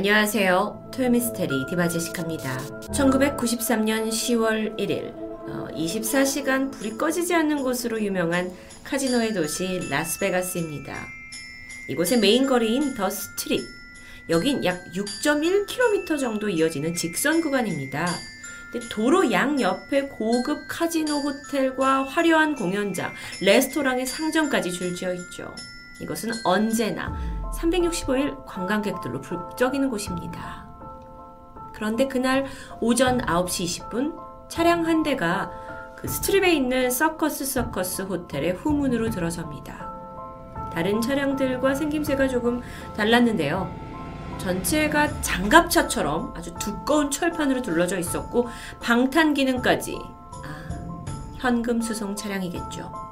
안녕하세요. 토요미스테리 디바제시카입니다. 1993년 10월 1일 24시간 불이 꺼지지 않는 곳으로 유명한 카지노의 도시 라스베가스입니다. 이곳의 메인 거리인 더 스트립. 여긴 약 6.1km 정도 이어지는 직선 구간입니다. 도로 양 옆에 고급 카지노 호텔과 화려한 공연장, 레스토랑에 상점까지 줄지어 있죠. 이곳은 언제나 365일 관광객들로 북적이는 곳입니다. 그런데 그날 오전 9시 20분 차량 한 대가 그 스트립에 있는 서커스 서커스 호텔의 후문으로 들어섭니다. 다른 차량들과 생김새가 조금 달랐는데요. 전체가 장갑차처럼 아주 두꺼운 철판으로 둘러져 있었고 방탄 기능까지 아, 현금 수송 차량이겠죠.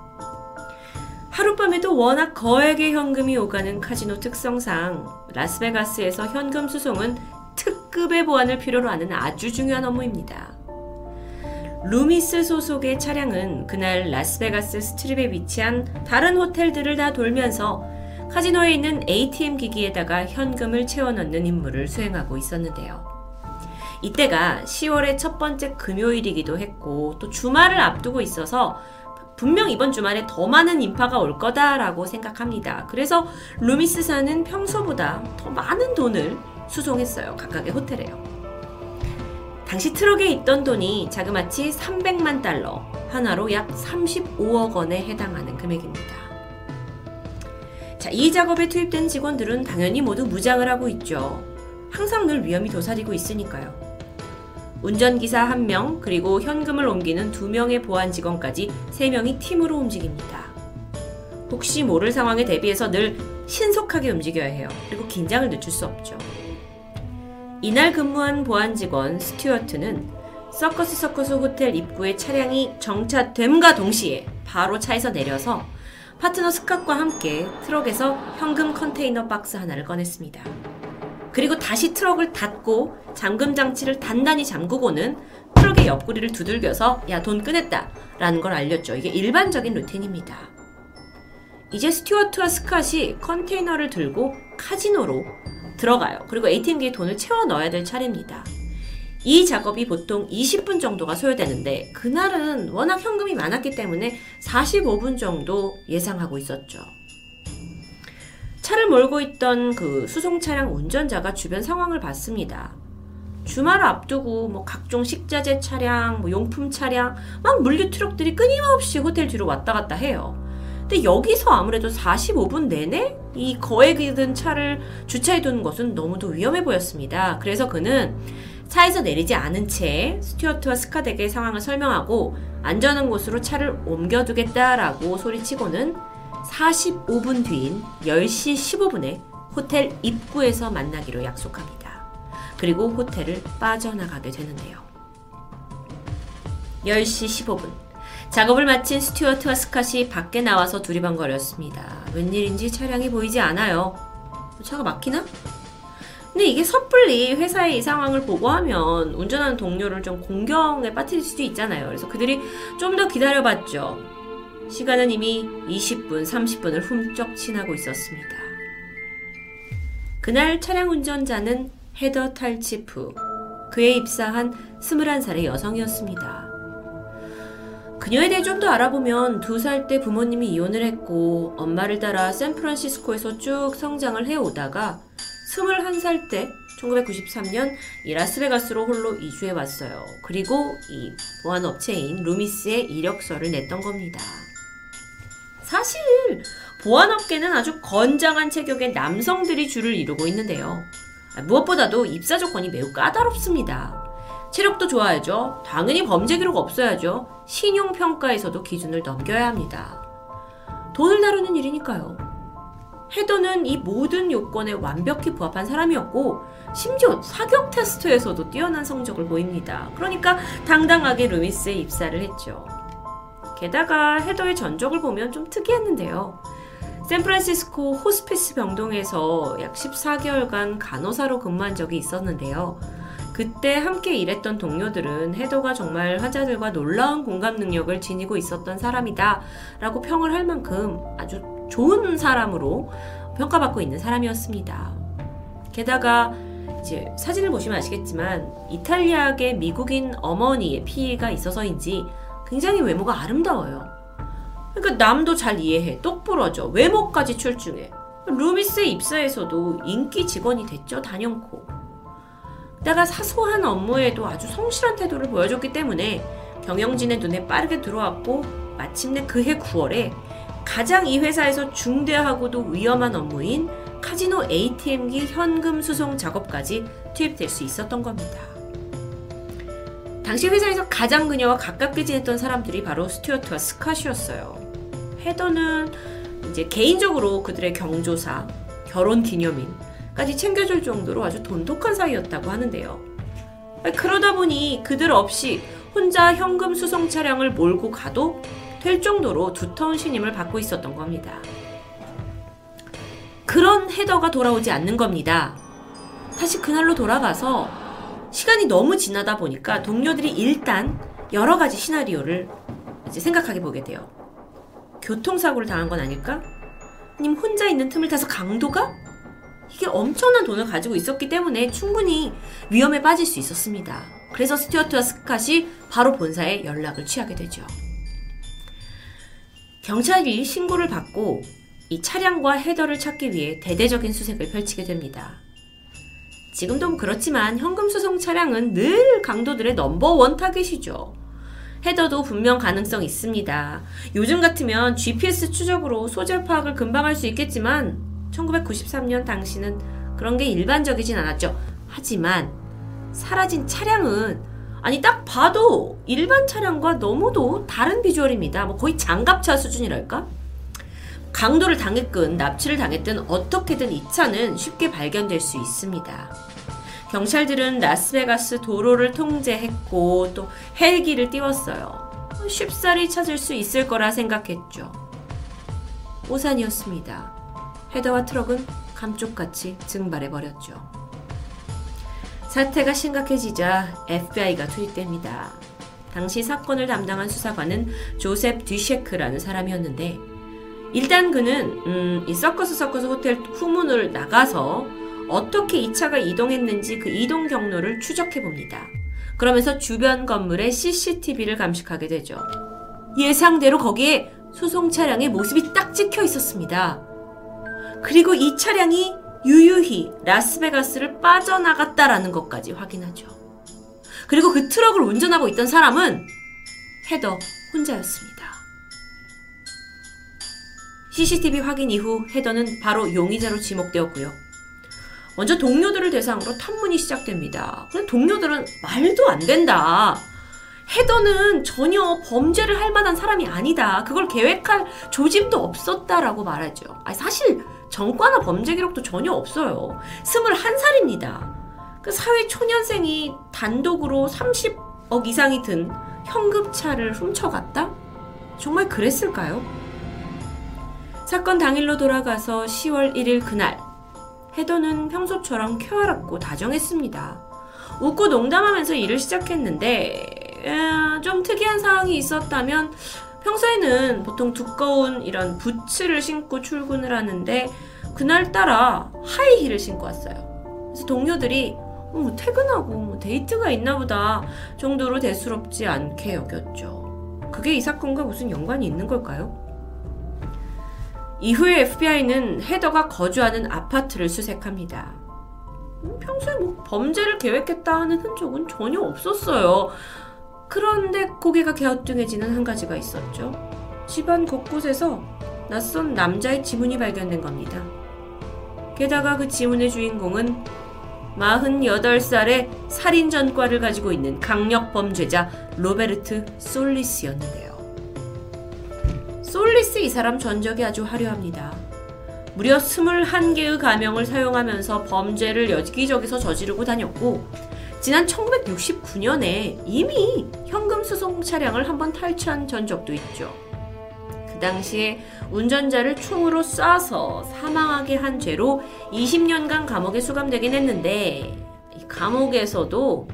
하룻밤에도 워낙 거액의 현금이 오가는 카지노 특성상 라스베가스에서 현금 수송은 특급의 보안을 필요로 하는 아주 중요한 업무입니다. 루미스 소속의 차량은 그날 라스베가스 스트립에 위치한 다른 호텔들을 다 돌면서 카지노에 있는 ATM 기기에다가 현금을 채워 넣는 임무를 수행하고 있었는데요. 이때가 10월의 첫 번째 금요일이기도 했고 또 주말을 앞두고 있어서 분명 이번 주말에 더 많은 인파가 올 거다라고 생각합니다. 그래서 루미스사는 평소보다 더 많은 돈을 수송했어요. 각각의 호텔에요. 당시 트럭에 있던 돈이 자그마치 300만 달러, 하나로 약 35억 원에 해당하는 금액입니다. 자, 이 작업에 투입된 직원들은 당연히 모두 무장을 하고 있죠. 항상 늘 위험이 도사리고 있으니까요. 운전기사 1명, 그리고 현금을 옮기는 2명의 보안 직원까지 3명이 팀으로 움직입니다. 혹시 모를 상황에 대비해서 늘 신속하게 움직여야 해요. 그리고 긴장을 늦출 수 없죠. 이날 근무한 보안 직원 스튜어트는 서커스 서커스 호텔 입구에 차량이 정차됨과 동시에 바로 차에서 내려서 파트너 스캇과 함께 트럭에서 현금 컨테이너 박스 하나를 꺼냈습니다. 그리고 다시 트럭을 닫고 잠금 장치를 단단히 잠그고는 트럭의 옆구리를 두들겨서 야돈 꺼냈다 라는 걸 알렸죠. 이게 일반적인 루틴입니다. 이제 스튜어트와 스캇이 컨테이너를 들고 카지노로 들어가요. 그리고 ATM기에 돈을 채워 넣어야 될 차례입니다. 이 작업이 보통 20분 정도가 소요되는데 그날은 워낙 현금이 많았기 때문에 45분 정도 예상하고 있었죠. 차를 몰고 있던 그 수송 차량 운전자가 주변 상황을 봤습니다. 주말을 앞두고 뭐 각종 식자재 차량, 뭐 용품 차량, 막 물류 트럭들이 끊임없이 호텔 뒤로 왔다 갔다 해요. 근데 여기서 아무래도 45분 내내 이 거액이 든 차를 주차해 두는 것은 너무도 위험해 보였습니다. 그래서 그는 차에서 내리지 않은 채 스튜어트와 스카덱의 상황을 설명하고 안전한 곳으로 차를 옮겨두겠다라고 소리치고는 45분 뒤인 10시 15분에 호텔 입구에서 만나기로 약속합니다. 그리고 호텔을 빠져나가게 되는데요. 10시 15분. 작업을 마친 스튜어트와 스캇이 밖에 나와서 두리번거렸습니다. 웬일인지 차량이 보이지 않아요. 차가 막히나? 근데 이게 섣불리 회사의 이 상황을 보고하면 운전하는 동료를 좀 공경에 빠뜨릴 수도 있잖아요. 그래서 그들이 좀 더 기다려봤죠. 시간은 이미 20분, 30분을 훔쩍 지나고 있었습니다. 그날 차량 운전자는 헤더 탈치프, 그에 입사한 21살의 여성이었습니다. 그녀에 대해 좀 더 알아보면 두 살 때 부모님이 이혼을 했고 엄마를 따라 샌프란시스코에서 쭉 성장을 해오다가 21살 때 1993년 이 라스베가스로 홀로 이주해 왔어요. 그리고 이 보안업체인 루미스에 이력서를 냈던 겁니다. 사실 보안업계는 아주 건장한 체격의 남성들이 줄을 이루고 있는데요. 아, 무엇보다도 입사 조건이 매우 까다롭습니다. 체력도 좋아야죠. 당연히 범죄 기록 없어야죠. 신용평가에서도 기준을 넘겨야 합니다. 돈을 다루는 일이니까요. 헤더는 이 모든 요건에 완벽히 부합한 사람이었고, 심지어 사격 테스트에서도 뛰어난 성적을 보입니다. 그러니까 당당하게 루미스에 입사를 했죠. 게다가 헤더의 전적을 보면 좀 특이했는데요. 샌프란시스코 호스피스 병동에서 약 14개월간 간호사로 근무한 적이 있었는데요. 그때 함께 일했던 동료들은 헤더가 정말 환자들과 놀라운 공감 능력을 지니고 있었던 사람이다 라고 평을 할 만큼 아주 좋은 사람으로 평가받고 있는 사람이었습니다. 게다가 이제 사진을 보시면 아시겠지만 이탈리아계 미국인 어머니의 피해가 있어서인지 굉장히 외모가 아름다워요. 그러니까 남도 잘 이해해. 똑부러져. 외모까지 출중해. 루미스의 입사에서도 인기 직원이 됐죠. 단연코. 게다가 사소한 업무에도 아주 성실한 태도를 보여줬기 때문에 경영진의 눈에 빠르게 들어왔고 마침내 그해 9월에 가장 이 회사에서 중대하고도 위험한 업무인 카지노 ATM기 현금 수송 작업까지 투입될 수 있었던 겁니다. 당시 회사에서 가장 그녀와 가깝게 지냈던 사람들이 바로 스튜어트와 스카시였어요. 헤더는 이제 개인적으로 그들의 경조사, 결혼 기념일까지 챙겨줄 정도로 아주 돈독한 사이였다고 하는데요. 그러다 보니 그들 없이 혼자 현금 수송 차량을 몰고 가도 될 정도로 두터운 신임을 받고 있었던 겁니다. 그런 헤더가 돌아오지 않는 겁니다. 다시 그날로 돌아가서 시간이 너무 지나다 보니까 동료들이 일단 여러 가지 시나리오를 이제 생각하게 보게 돼요. 교통사고를 당한 건 아닐까? 아니면 혼자 있는 틈을 타서 강도가? 이게 엄청난 돈을 가지고 있었기 때문에 충분히 위험에 빠질 수 있었습니다. 그래서 스튜어트와 스캇이 바로 본사에 연락을 취하게 되죠. 경찰이 신고를 받고 이 차량과 헤더를 찾기 위해 대대적인 수색을 펼치게 됩니다. 지금도 그렇지만 현금 수송 차량은 늘 강도들의 넘버원 타겟이죠. 헤더도 분명 가능성 있습니다. 요즘 같으면 GPS 추적으로 소재 파악을 금방 할 수 있겠지만 1993년 당시는 그런 게 일반적이진 않았죠. 하지만 사라진 차량은 아니 딱 봐도 일반 차량과 너무도 다른 비주얼입니다. 뭐 거의 장갑차 수준이랄까? 강도를 당했건 납치를 당했든 어떻게든 이 차는 쉽게 발견될 수 있습니다. 경찰들은 라스베가스 도로를 통제했고 또 헬기를 띄웠어요. 쉽사리 찾을 수 있을 거라 생각했죠. 오산이었습니다. 헤더와 트럭은 감쪽같이 증발해버렸죠. 사태가 심각해지자 FBI가 투입됩니다. 당시 사건을 담당한 수사관은 조셉 뒤셰크라는 사람이었는데 일단 그는 음, 이 서커스 서커스 호텔 후문을 나가서 어떻게 이 차가 이동했는지 그 이동 경로를 추적해 봅니다. 그러면서 주변 건물의 CCTV를 감식하게 되죠. 예상대로 거기에 수송 차량의 모습이 딱 찍혀 있었습니다. 그리고 이 차량이 유유히 라스베가스를 빠져나갔다라는 것까지 확인하죠. 그리고 그 트럭을 운전하고 있던 사람은 헤더 혼자였습니다. CCTV 확인 이후 헤더는 바로 용의자로 지목되었고요. 먼저 동료들을 대상으로 탐문이 시작됩니다. 그런데 동료들은 말도 안 된다. 헤더는 전혀 범죄를 할 만한 사람이 아니다. 그걸 계획할 조짐도 없었다라고 말하죠. 아니, 사실 전과나 범죄 기록도 전혀 없어요. 21살입니다. 그 사회 초년생이 단독으로 30억 이상이 든 현금차를 훔쳐갔다? 정말 그랬을까요? 사건 당일로 돌아가서 10월 1일 그날 헤더는 평소처럼 쾌활하고 다정했습니다. 웃고 농담하면서 일을 시작했는데 에, 좀 특이한 상황이 있었다면 평소에는 보통 두꺼운 이런 부츠를 신고 출근을 하는데 그날따라 하이힐을 신고 왔어요. 그래서 동료들이 뭐 퇴근하고 뭐 데이트가 있나 보다 정도로 대수롭지 않게 여겼죠. 그게 이 사건과 무슨 연관이 있는 걸까요? 이후에 FBI는 헤더가 거주하는 아파트를 수색합니다. 음, 평소에 뭐 범죄를 계획했다 하는 흔적은 전혀 없었어요. 그런데 고개가 갸우뚱해지는 한 가지가 있었죠. 집안 곳곳에서 낯선 남자의 지문이 발견된 겁니다. 게다가 그 지문의 주인공은 48살의 살인 전과를 가지고 있는 강력 범죄자 로베르트 솔리스였는데요. 솔리스 이 사람 전적이 아주 화려합니다. 무려 21개의 가명을 사용하면서 범죄를 여기저기서 저지르고 다녔고 지난 1969년에 이미 현금 수송 차량을 한번 탈취한 전적도 있죠. 그 당시에 운전자를 총으로 쏴서 사망하게 한 죄로 20년간 감옥에 수감되긴 했는데 이 감옥에서도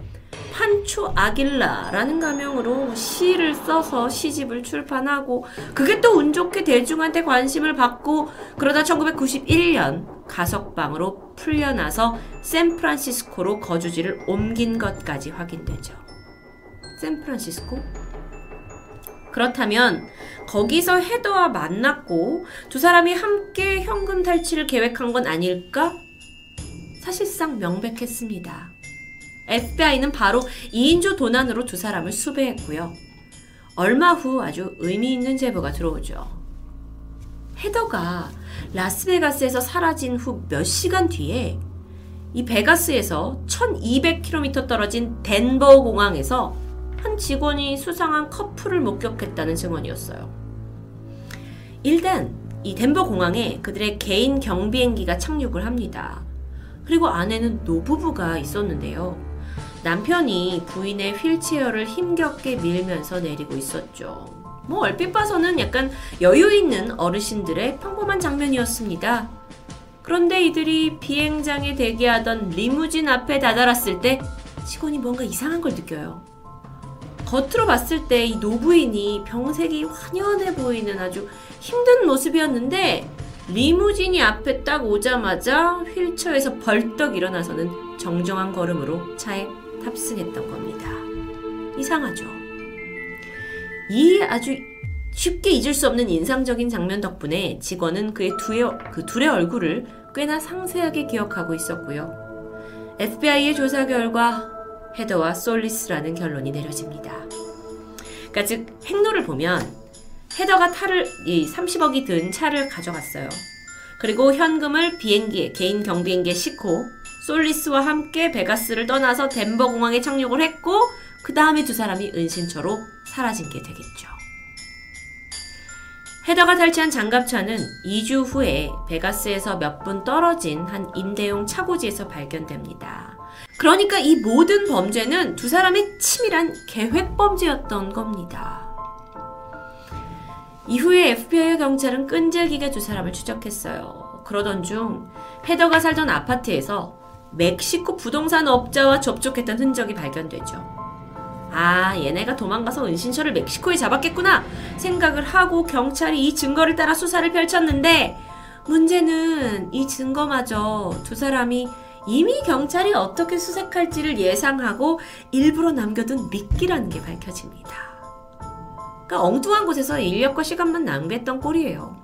판초 아길라라는 가명으로 시를 써서 시집을 출판하고 그게 또 운 좋게 대중한테 관심을 받고 그러다 1991년 가석방으로 풀려나서 샌프란시스코로 거주지를 옮긴 것까지 확인되죠. 샌프란시스코? 그렇다면 거기서 헤더와 만났고 두 사람이 함께 현금 탈취를 계획한 건 아닐까? 사실상 명백했습니다. FBI는 바로 2인조 도난으로 두 사람을 수배했고요. 얼마 후 아주 의미 있는 제보가 들어오죠. 헤더가 라스베가스에서 사라진 후 몇 시간 뒤에 이 베가스에서 1200km 떨어진 덴버 공항에서 한 직원이 수상한 커플을 목격했다는 증언이었어요. 일단 이 덴버 공항에 그들의 개인 경비행기가 착륙을 합니다. 그리고 안에는 노부부가 있었는데요. 남편이 부인의 휠체어를 힘겹게 밀면서 내리고 있었죠. 뭐 얼핏 봐서는 약간 여유 있는 어르신들의 평범한 장면이었습니다. 그런데 이들이 비행장에 대기하던 리무진 앞에 다다랐을 때 직원이 뭔가 이상한 걸 느껴요. 겉으로 봤을 때 이 노부인이 병색이 환연해 보이는 아주 힘든 모습이었는데 리무진이 앞에 딱 오자마자 휠체어에서 벌떡 일어나서는 정정한 걸음으로 차에 탑승했던 겁니다. 이상하죠. 이 아주 쉽게 잊을 수 없는 인상적인 장면 덕분에 직원은 그의 두의, 그 둘의 얼굴을 꽤나 상세하게 기억하고 있었고요. FBI의 조사 결과 헤더와 솔리스라는 결론이 내려집니다. 그러니까 즉 행로를 보면 헤더가 차를 이 30억이 든 차를 가져갔어요. 그리고 현금을 비행기에 개인 경비행기에 싣고 솔리스와 함께 베가스를 떠나서 덴버 공항에 착륙을 했고 그 다음에 두 사람이 은신처로 사라진 게 되겠죠. 헤더가 탈취한 장갑차는 2주 후에 베가스에서 몇 분 떨어진 한 임대용 차고지에서 발견됩니다. 그러니까 이 모든 범죄는 두 사람의 치밀한 계획 범죄였던 겁니다. 이후에 FBI와 경찰은 끈질기게 두 사람을 추적했어요. 그러던 중 헤더가 살던 아파트에서 멕시코 부동산 업자와 접촉했던 흔적이 발견되죠. 아, 얘네가 도망가서 은신처를 멕시코에 잡았겠구나 생각을 하고 경찰이 이 증거를 따라 수사를 펼쳤는데 문제는 이 증거마저 두 사람이 이미 경찰이 어떻게 수색할지를 예상하고 일부러 남겨둔 미끼라는 게 밝혀집니다. 그러니까 엉뚱한 곳에서 인력과 시간만 낭비했던 꼴이에요.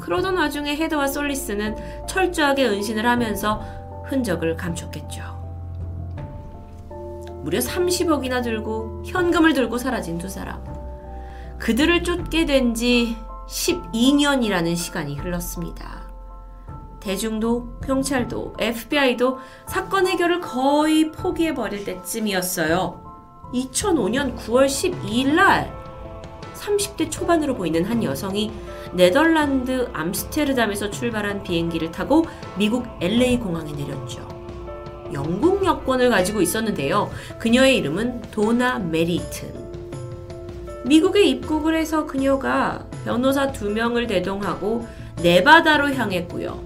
그러던 와중에 헤드와 솔리스는 철저하게 은신을 하면서 흔적을 감췄겠죠. 무려 30억이나 들고 현금을 들고 사라진 두 사람. 그들을 쫓게 된 지 12년이라는 시간이 흘렀습니다. 대중도, 경찰도, FBI도 사건 해결을 거의 포기해버릴 때쯤이었어요. 2005년 9월 12일 날 30대 초반으로 보이는 한 여성이 네덜란드 암스테르담에서 출발한 비행기를 타고 미국 LA 공항에 내렸죠. 영국 여권을 가지고 있었는데요. 그녀의 이름은 도나 메리튼. 미국에 입국을 해서 그녀가 변호사 두 명을 대동하고 네바다로 향했고요.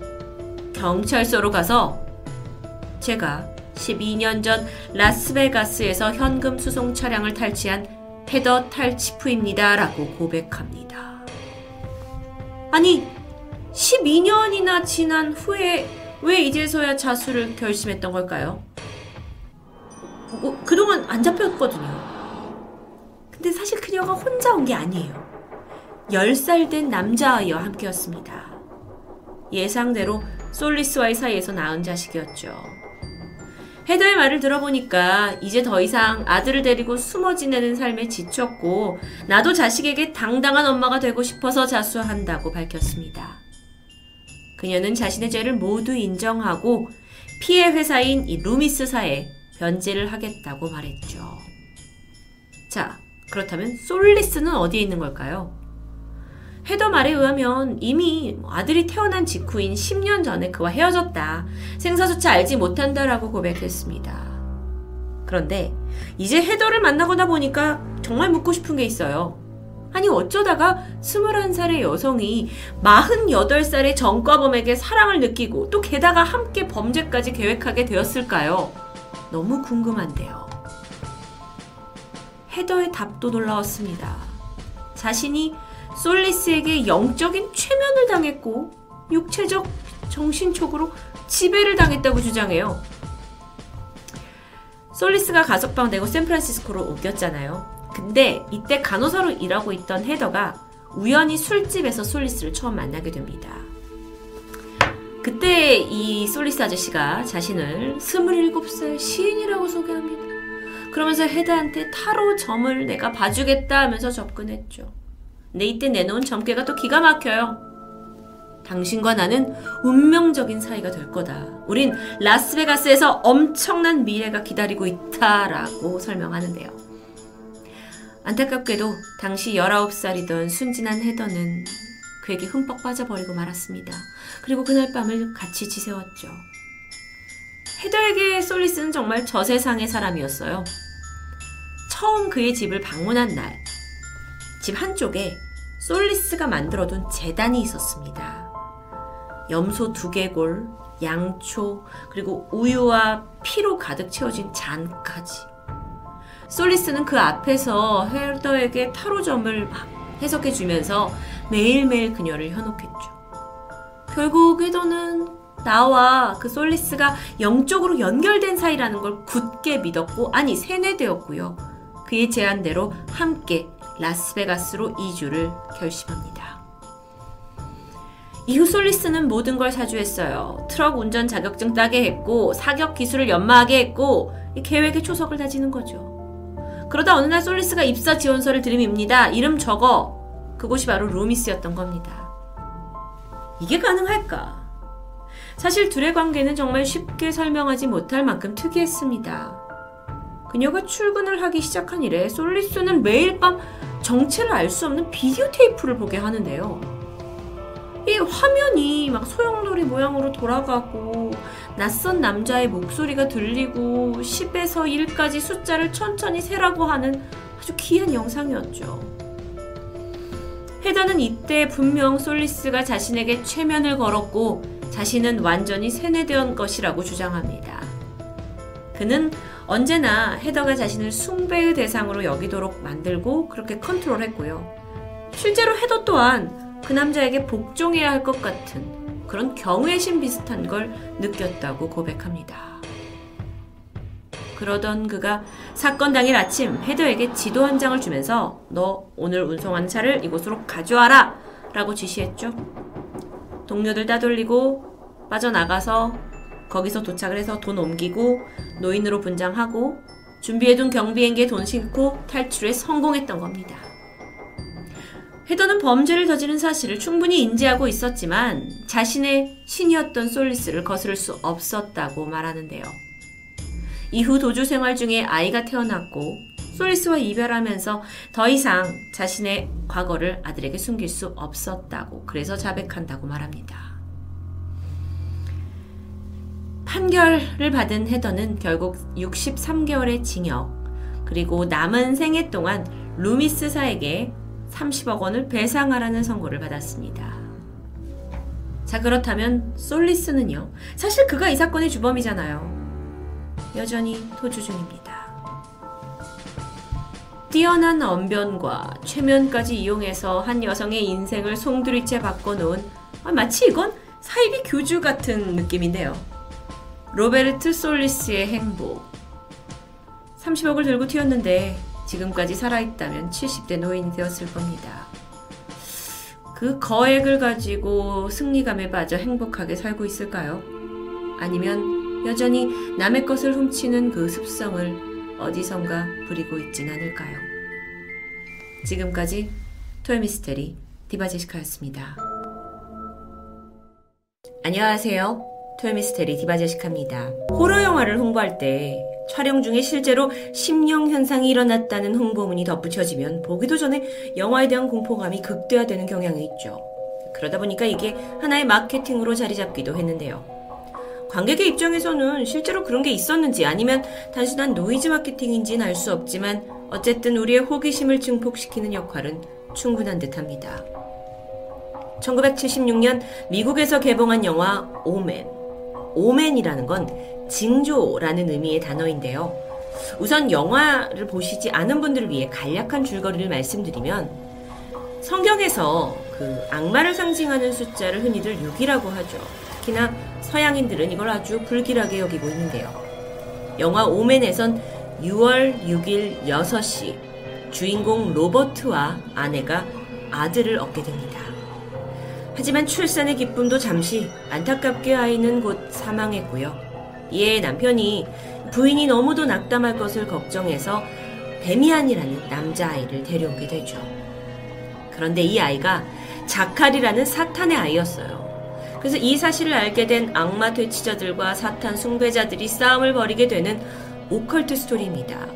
경찰서로 가서 제가 12년 전 라스베가스에서 현금 수송 차량을 탈취한 헤더 탈치프입니다. 라고 고백합니다. 아니, 12년이나 지난 후에 왜 이제서야 자수를 결심했던 걸까요? 뭐, 그동안 안 잡혔거든요. 근데 사실 그녀가 혼자 온 게 아니에요. 10살 된 남자아이와 함께였습니다. 예상대로 솔리스와의 사이에서 낳은 자식이었죠. 헤더의 말을 들어보니까 이제 더 이상 아들을 데리고 숨어 지내는 삶에 지쳤고 나도 자식에게 당당한 엄마가 되고 싶어서 자수한다고 밝혔습니다. 그녀는 자신의 죄를 모두 인정하고 피해 회사인 이 루미스사에 변제를 하겠다고 말했죠. 자, 그렇다면 솔리스는 어디에 있는 걸까요? 헤더 말에 의하면 이미 아들이 태어난 직후인 10년 전에 그와 헤어졌다. 생사조차 알지 못한다라고 고백했습니다. 그런데 이제 헤더를 만나거나 보니까 정말 묻고 싶은 게 있어요. 아니 어쩌다가 21살의 여성이 48살의 전과범에게 사랑을 느끼고 또 게다가 함께 범죄까지 계획하게 되었을까요? 너무 궁금한데요. 헤더의 답도 놀라웠습니다. 자신이 솔리스에게 영적인 최면을 당했고 육체적, 정신적으로 지배를 당했다고 주장해요. 솔리스가 가석방 되고 샌프란시스코로 옮겼잖아요. 근데 이때 간호사로 일하고 있던 헤더가 우연히 술집에서 솔리스를 처음 만나게 됩니다. 그때 이 솔리스 아저씨가 자신을 27살 시인이라고 소개합니다. 그러면서 헤더한테 타로 점을 내가 봐주겠다 하면서 접근했죠. 근데 이때 내놓은 점괘가 또 기가 막혀요. 당신과 나는 운명적인 사이가 될 거다. 우린 라스베가스에서 엄청난 미래가 기다리고 있다라고 설명하는데요. 안타깝게도 당시 19살이던 순진한 헤더는 그에게 흠뻑 빠져버리고 말았습니다. 그리고 그날 밤을 같이 지새웠죠. 헤더에게 솔리스는 정말 저세상의 사람이었어요. 처음 그의 집을 방문한 날, 집 한쪽에 솔리스가 만들어둔 재단이 있었습니다. 염소 두개골, 양초, 그리고 우유와 피로 가득 채워진 잔까지. 솔리스는 그 앞에서 헤더에게 타로점을 막 해석해 주면서 매일매일 그녀를 현혹했죠. 결국 헤더는 나와 그 솔리스가 영적으로 연결된 사이라는 걸 굳게 믿었고, 아니, 세뇌되었고요. 그의 제안대로 함께 라스베가스로 이주를 결심합니다. 이후 솔리스는 모든 걸 사주했어요. 트럭 운전 자격증 따게 했고 사격 기술을 연마하게 했고 계획의 초석을 다지는 거죠. 그러다 어느 날 솔리스가 입사 지원서를 들이밉니다. 이름 적어. 그곳이 바로 루미스였던 겁니다. 이게 가능할까? 사실 둘의 관계는 정말 쉽게 설명하지 못할 만큼 특이했습니다. 그녀가 출근을 하기 시작한 이래 솔리스는 매일 밤 정체를 알 수 없는 비디오 테이프를 보게 하는데요. 이 화면이 막 소용돌이 모양으로 돌아가고 낯선 남자의 목소리가 들리고 10에서 1까지 숫자를 천천히 세라고 하는 아주 귀한 영상이었죠. 헤다는 이때 분명 솔리스가 자신에게 최면을 걸었고 자신은 완전히 세뇌된 것이라고 주장합니다. 그는 언제나 헤더가 자신을 숭배의 대상으로 여기도록 만들고 그렇게 컨트롤했고요. 실제로 헤더 또한 그 남자에게 복종해야 할 것 같은 그런 경외심 비슷한 걸 느꼈다고 고백합니다. 그러던 그가 사건 당일 아침 헤더에게 지도 한 장을 주면서 너 오늘 운송한 차를 이곳으로 가져와라 라고 지시했죠. 동료들 따돌리고 빠져나가서 거기서 도착을 해서 돈 옮기고 노인으로 분장하고 준비해둔 경비행기에 돈 싣고 탈출에 성공했던 겁니다. 헤더는 범죄를 저지른 사실을 충분히 인지하고 있었지만 자신의 신이었던 솔리스를 거스를 수 없었다고 말하는데요. 이후 도주 생활 중에 아이가 태어났고 솔리스와 이별하면서 더 이상 자신의 과거를 아들에게 숨길 수 없었다고 그래서 자백한다고 말합니다. 판결을 받은 헤더는 결국 63개월의 징역 그리고 남은 생애 동안 루미스사에게 30억 원을 배상하라는 선고를 받았습니다. 자, 그렇다면 솔리스는요? 사실 그가 이 사건의 주범이잖아요. 여전히 도주 중입니다. 뛰어난 언변과 최면까지 이용해서 한 여성의 인생을 송두리째 바꿔놓은 아, 마치 이건 사이비 교주 같은 느낌인데요. 로베르트 솔리스의 행복. 30억을 들고 튀었는데 지금까지 살아있다면 70대 노인이 되었을 겁니다. 그 거액을 가지고 승리감에 빠져 행복하게 살고 있을까요? 아니면 여전히 남의 것을 훔치는 그 습성을 어디선가 부리고 있진 않을까요? 지금까지 토요미스테리 디바제시카였습니다. 안녕하세요. 토요미스테리 디바제시카입니다. 호러 영화를 홍보할 때 촬영 중에 실제로 심령 현상이 일어났다는 홍보문이 덧붙여지면 보기도 전에 영화에 대한 공포감이 극대화되는 경향이 있죠. 그러다 보니까 이게 하나의 마케팅으로 자리 잡기도 했는데요. 관객의 입장에서는 실제로 그런 게 있었는지 아니면 단순한 노이즈 마케팅인지는 알 수 없지만 어쨌든 우리의 호기심을 증폭시키는 역할은 충분한 듯 합니다. 1976년 미국에서 개봉한 영화 오멘. 오멘이라는 건 징조라는 의미의 단어인데요. 우선 영화를 보시지 않은 분들을 위해 간략한 줄거리를 말씀드리면 성경에서 그 악마를 상징하는 숫자를 흔히들 6이라고 하죠. 특히나 서양인들은 이걸 아주 불길하게 여기고 있는데요. 영화 오맨에선 6월 6일 6시 주인공 로버트와 아내가 아들을 얻게 됩니다. 하지만 출산의 기쁨도 잠시 안타깝게 아이는 곧 사망했고요. 이에 남편이 부인이 너무도 낙담할 것을 걱정해서 데미안이라는 남자아이를 데려오게 되죠. 그런데 이 아이가 자칼이라는 사탄의 아이였어요. 그래서 이 사실을 알게 된 악마 퇴치자들과 사탄 숭배자들이 싸움을 벌이게 되는 오컬트 스토리입니다.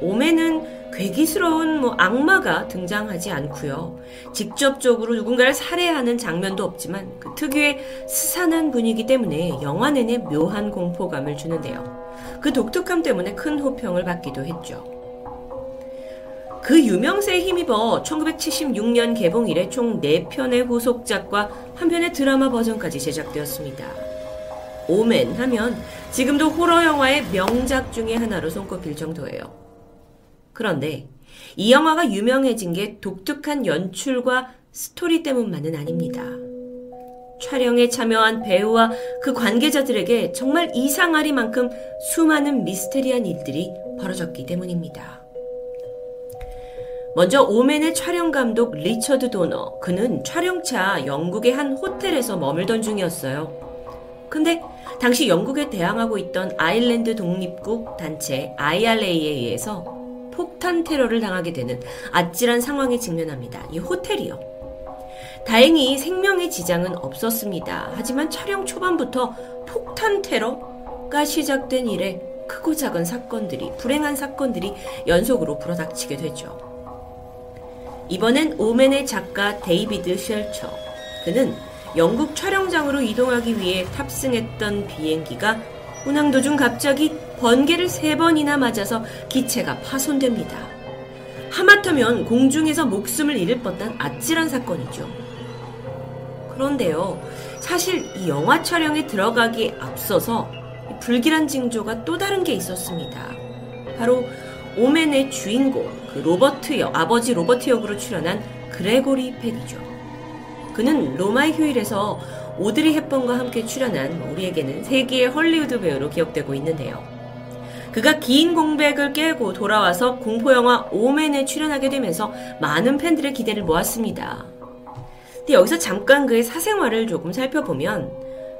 오멘은 괴기스러운 뭐 악마가 등장하지 않고요. 직접적으로 누군가를 살해하는 장면도 없지만 그 특유의 스산한 분위기 때문에 영화 내내 묘한 공포감을 주는데요. 그 독특함 때문에 큰 호평을 받기도 했죠. 그 유명세에 힘입어 1976년 개봉 이래 총 4편의 후속작과 한 편의 드라마 버전까지 제작되었습니다. 오맨 하면 지금도 호러 영화의 명작 중의 하나로 손꼽힐 정도예요. 그런데 이 영화가 유명해진 게 독특한 연출과 스토리 때문만은 아닙니다. 촬영에 참여한 배우와 그 관계자들에게 정말 이상하리만큼 수많은 미스테리한 일들이 벌어졌기 때문입니다. 먼저 오맨의 촬영 감독 리처드 도너. 그는 촬영차 영국의 한 호텔에서 머물던 중이었어요. 근데 당시 영국에 대항하고 있던 아일랜드 독립국 단체 IRA에 의해서 폭탄 테러를 당하게 되는 아찔한 상황에 직면합니다. 이 호텔이요. 다행히 생명의 지장은 없었습니다. 하지만 촬영 초반부터 폭탄 테러가 시작된 이래 크고 작은 사건들이, 불행한 사건들이 연속으로 불어닥치게 되죠. 이번엔 오멘의 작가 데이비드 셀처. 그는 영국 촬영장으로 이동하기 위해 탑승했던 비행기가 운항 도중 갑자기 번개를 세 번이나 맞아서 기체가 파손됩니다. 하마터면 공중에서 목숨을 잃을 뻔한 아찔한 사건이죠. 그런데요, 사실 이 영화 촬영에 들어가기에 앞서서 불길한 징조가 또 다른 게 있었습니다. 바로 오멘의 주인공, 그 로버트 역, 아버지 로버트 역으로 출연한 그레고리 펙이죠. 그는 로마의 휴일에서 오드리 헵번과 함께 출연한 우리에게는 세기의 헐리우드 배우로 기억되고 있는데요. 그가 긴 공백을 깨고 돌아와서 공포영화 오멘에 출연하게 되면서 많은 팬들의 기대를 모았습니다. 근데 여기서 잠깐 그의 사생활을 조금 살펴보면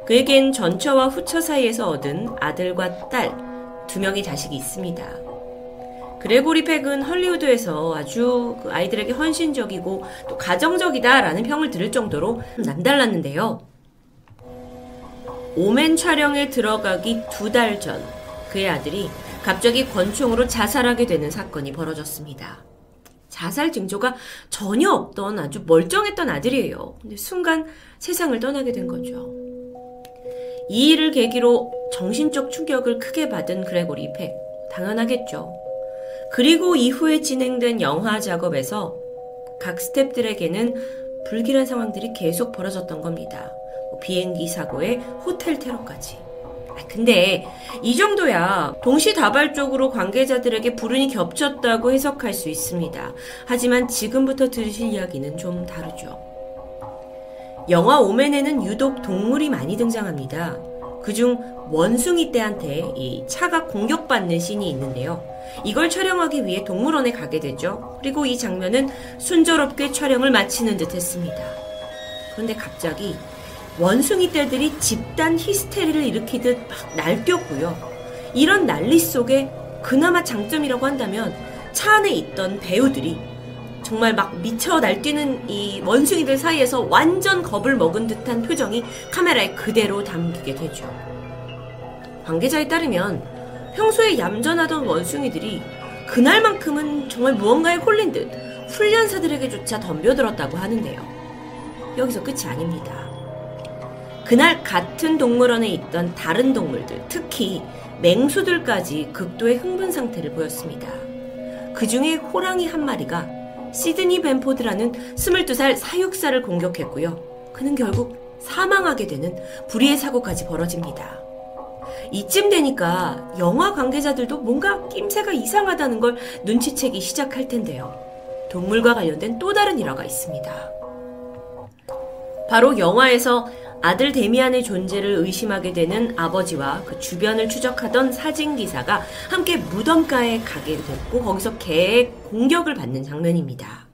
그에겐 전처와 후처 사이에서 얻은 아들과 딸 두 명의 자식이 있습니다. 그레고리 팩은 헐리우드에서 아주 그 아이들에게 헌신적이고 또 가정적이다라는 평을 들을 정도로 남달랐는데요. 오멘 촬영에 들어가기 두 달 전 그의 아들이 갑자기 권총으로 자살하게 되는 사건이 벌어졌습니다. 자살 징조가 전혀 없던 아주 멀쩡했던 아들이에요. 근데 순간 세상을 떠나게 된 거죠. 이 일을 계기로 정신적 충격을 크게 받은 그레고리 팩. 당연하겠죠. 그리고 이후에 진행된 영화 작업에서 각 스탭들에게는 불길한 상황들이 계속 벌어졌던 겁니다. 뭐 비행기 사고에 호텔 테러까지. 아, 근데 이 정도야 동시다발적으로 관계자들에게 불운이 겹쳤다고 해석할 수 있습니다. 하지만 지금부터 들으실 이야기는 좀 다르죠. 영화 오맨에는 유독 동물이 많이 등장합니다. 그중 원숭이 떼한테 이 차가 공격받는 씬이 있는데요. 이걸 촬영하기 위해 동물원에 가게 되죠. 그리고 이 장면은 순조롭게 촬영을 마치는 듯 했습니다. 그런데 갑자기 원숭이 떼들이 집단 히스테리를 일으키듯 막 날뛰었고요. 이런 난리 속에 그나마 장점이라고 한다면 차 안에 있던 배우들이 정말 막 미쳐 날뛰는 이 원숭이들 사이에서 완전 겁을 먹은 듯한 표정이 카메라에 그대로 담기게 되죠. 관계자에 따르면 평소에 얌전하던 원숭이들이 그날만큼은 정말 무언가에 홀린 듯 훈련사들에게조차 덤벼들었다고 하는데요. 여기서 끝이 아닙니다. 그날 같은 동물원에 있던 다른 동물들, 특히 맹수들까지 극도의 흥분 상태를 보였습니다. 그 중에 호랑이 한 마리가 시드니 벤포드라는 22살 사육사를 공격했고요. 그는 결국 사망하게 되는 불의의 사고까지 벌어집니다. 이쯤 되니까 영화 관계자들도 뭔가 낌새가 이상하다는 걸 눈치채기 시작할 텐데요. 동물과 관련된 또 다른 일화가 있습니다. 바로 영화에서 아들 데미안의 존재를 의심하게 되는 아버지와 그 주변을 추적하던 사진 기사가 함께 무덤가에 가게 됐고 거기서 개의 공격을 받는 장면입니다.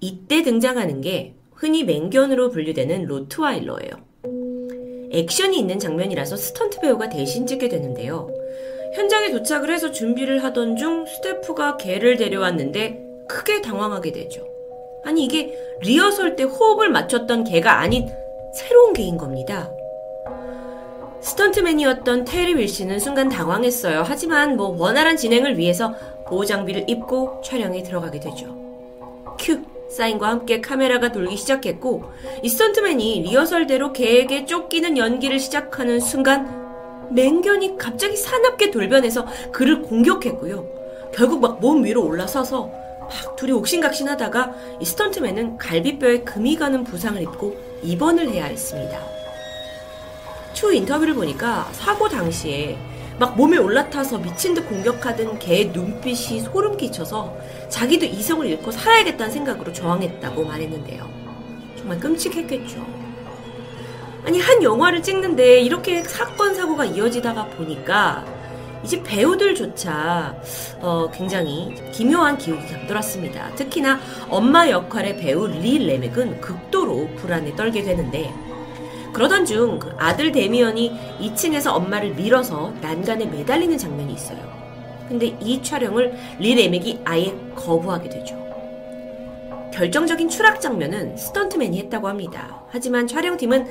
이때 등장하는 게 흔히 맹견으로 분류되는 로트와일러예요. 액션이 있는 장면이라서 스턴트 배우가 대신 찍게 되는데요. 현장에 도착을 해서 준비를 하던 중 스태프가 개를 데려왔는데 크게 당황하게 되죠. 아니 이게 리허설 때 호흡을 맞췄던 개가 아닌 새로운 개인 겁니다. 스턴트맨이었던 테리 윌씨는 순간 당황했어요. 하지만 뭐 원활한 진행을 위해서 보호 장비를 입고 촬영에 들어가게 되죠. 큐 사인과 함께 카메라가 돌기 시작했고 이 스턴트맨이 리허설대로 개에게 쫓기는 연기를 시작하는 순간 맹견이 갑자기 사납게 돌변해서 그를 공격했고요. 결국 막 몸 위로 올라서서 막 둘이 옥신각신하다가 이 스턴트맨은 갈비뼈에 금이 가는 부상을 입고 입원을 해야 했습니다. 추후 인터뷰를 보니까 사고 당시에 막 몸에 올라타서 미친 듯 공격하던 개의 눈빛이 소름 끼쳐서 자기도 이성을 잃고 살아야겠다는 생각으로 저항했다고 말했는데요. 정말 끔찍했겠죠. 아니, 한 영화를 찍는데 이렇게 사건, 사고가 이어지다가 보니까 이제 배우들조차 어, 굉장히 기묘한 기운이 감돌았습니다. 특히나 엄마 역할의 배우 리 레맥은 극도로 불안에 떨게 되는데 그러던 중 그 아들 데미언이 2층에서 엄마를 밀어서 난간에 매달리는 장면이 있어요. 근데 이 촬영을 리 레맥이 아예 거부하게 되죠. 결정적인 추락 장면은 스턴트맨이 했다고 합니다. 하지만 촬영팀은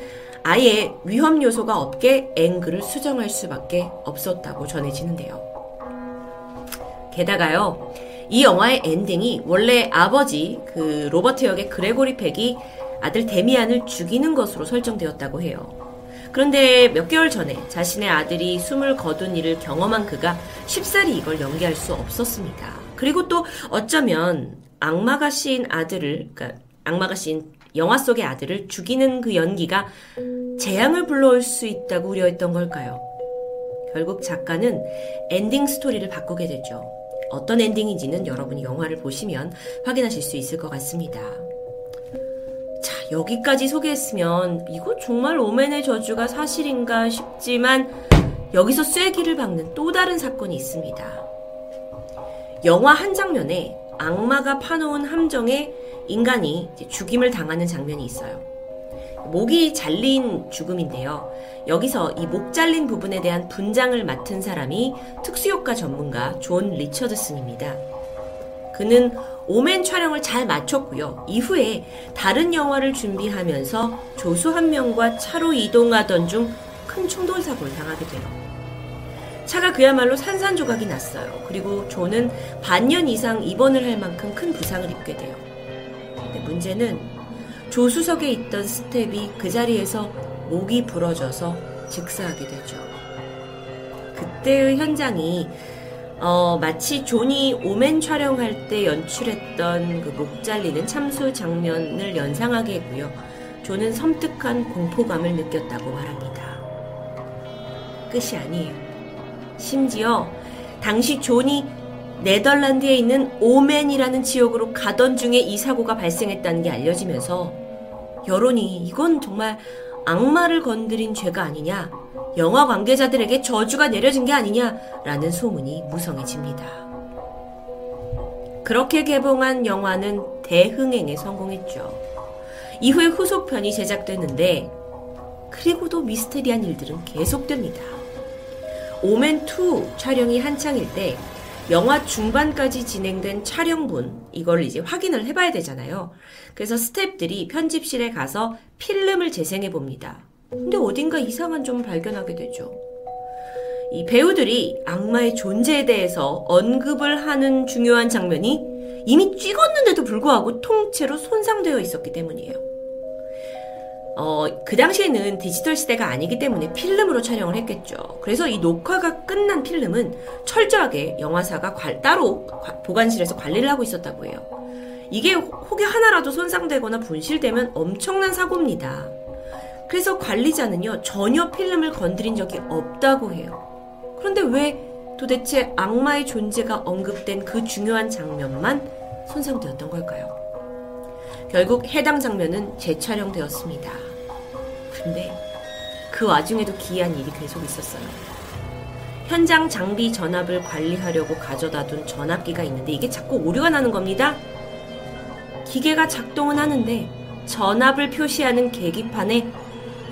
아예 위험 요소가 없게 앵글을 수정할 수밖에 없었다고 전해지는데요. 게다가요, 이 영화의 엔딩이 원래 아버지 그 로버트 역의 그레고리 펙이 아들 데미안을 죽이는 것으로 설정되었다고 해요. 그런데 몇 개월 전에 자신의 아들이 숨을 거둔 일을 경험한 그가 쉽사리 이걸 연기할 수 없었습니다. 그리고 또 어쩌면 악마가 씌인 아들을, 그러니까 악마가 씌인 영화 속의 아들을 죽이는 그 연기가 재앙을 불러올 수 있다고 우려했던 걸까요? 결국 작가는 엔딩 스토리를 바꾸게 되죠. 어떤 엔딩인지는 여러분이 영화를 보시면 확인하실 수 있을 것 같습니다. 자, 여기까지 소개했으면 이거 정말 오멘의 저주가 사실인가 싶지만 여기서 쐐기를 박는 또 다른 사건이 있습니다. 영화 한 장면에 악마가 파놓은 함정에 인간이 죽임을 당하는 장면이 있어요. 목이 잘린 죽음인데요. 여기서 이 목 잘린 부분에 대한 분장을 맡은 사람이 특수효과 전문가 존 리처드슨입니다. 그는 오멘 촬영을 잘 마쳤고요. 이후에 다른 영화를 준비하면서 조수 한 명과 차로 이동하던 중 큰 충돌 사고를 당하게 돼요. 차가 그야말로 산산조각이 났어요. 그리고 존은 반년 이상 입원을 할 만큼 큰 부상을 입게 돼요. 근데 문제는 조수석에 있던 스텝이 그 자리에서 목이 부러져서 즉사하게 되죠. 그때의 현장이 어, 마치 존이 오멘 촬영할 때 연출했던 그 목 잘리는 참수 장면을 연상하게 했고요. 존은 섬뜩한 공포감을 느꼈다고 말합니다. 끝이 아니에요. 심지어 당시 존이 네덜란드에 있는 오맨이라는 지역으로 가던 중에 이 사고가 발생했다는 게 알려지면서 여론이 이건 정말 악마를 건드린 죄가 아니냐, 영화 관계자들에게 저주가 내려진 게 아니냐라는 소문이 무성해집니다. 그렇게 개봉한 영화는 대흥행에 성공했죠. 이후에 후속편이 제작됐는데, 그리고도 미스테리한 일들은 계속됩니다. 오맨2 촬영이 한창일 때 영화 중반까지 진행된 촬영분 이걸 이제 확인을 해봐야 되잖아요. 그래서 스탭들이 편집실에 가서 필름을 재생해 봅니다. 근데 어딘가 이상한 점을 발견하게 되죠. 이 배우들이 악마의 존재에 대해서 언급을 하는 중요한 장면이 이미 찍었는데도 불구하고 통째로 손상되어 있었기 때문이에요. 어, 그 당시에는 디지털 시대가 아니기 때문에 필름으로 촬영을 했겠죠. 그래서 이 녹화가 끝난 필름은 철저하게 영화사가 관, 따로 보관실에서 관리를 하고 있었다고 해요. 이게 혹여 하나라도 손상되거나 분실되면 엄청난 사고입니다. 그래서 관리자는요, 전혀 필름을 건드린 적이 없다고 해요. 그런데 왜 도대체 악마의 존재가 언급된 그 중요한 장면만 손상되었던 걸까요? 결국 해당 장면은 재촬영되었습니다. 근데 그 와중에도 기이한 일이 계속 있었어요. 현장 장비 전압을 관리하려고 가져다 둔 전압기가 있는데 이게 자꾸 오류가 나는 겁니다. 기계가 작동은 하는데 전압을 표시하는 계기판에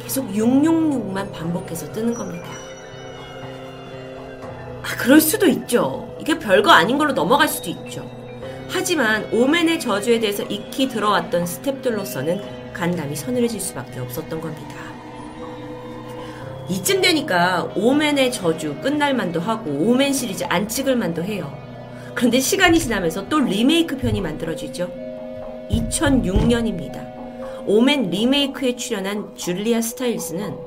계속 666만 반복해서 뜨는 겁니다. 아, 그럴 수도 있죠. 이게 별거 아닌 걸로 넘어갈 수도 있죠. 하지만 오맨의 저주에 대해서 익히 들어왔던 스탭들로서는 간담이 서늘해질 수밖에 없었던 겁니다. 이쯤 되니까 오맨의 저주 끝날 만도 하고 오맨 시리즈 안 찍을 만도 해요. 그런데 시간이 지나면서 또 리메이크 편이 만들어지죠. 2006년입니다. 오맨 리메이크에 출연한 줄리아 스타일스는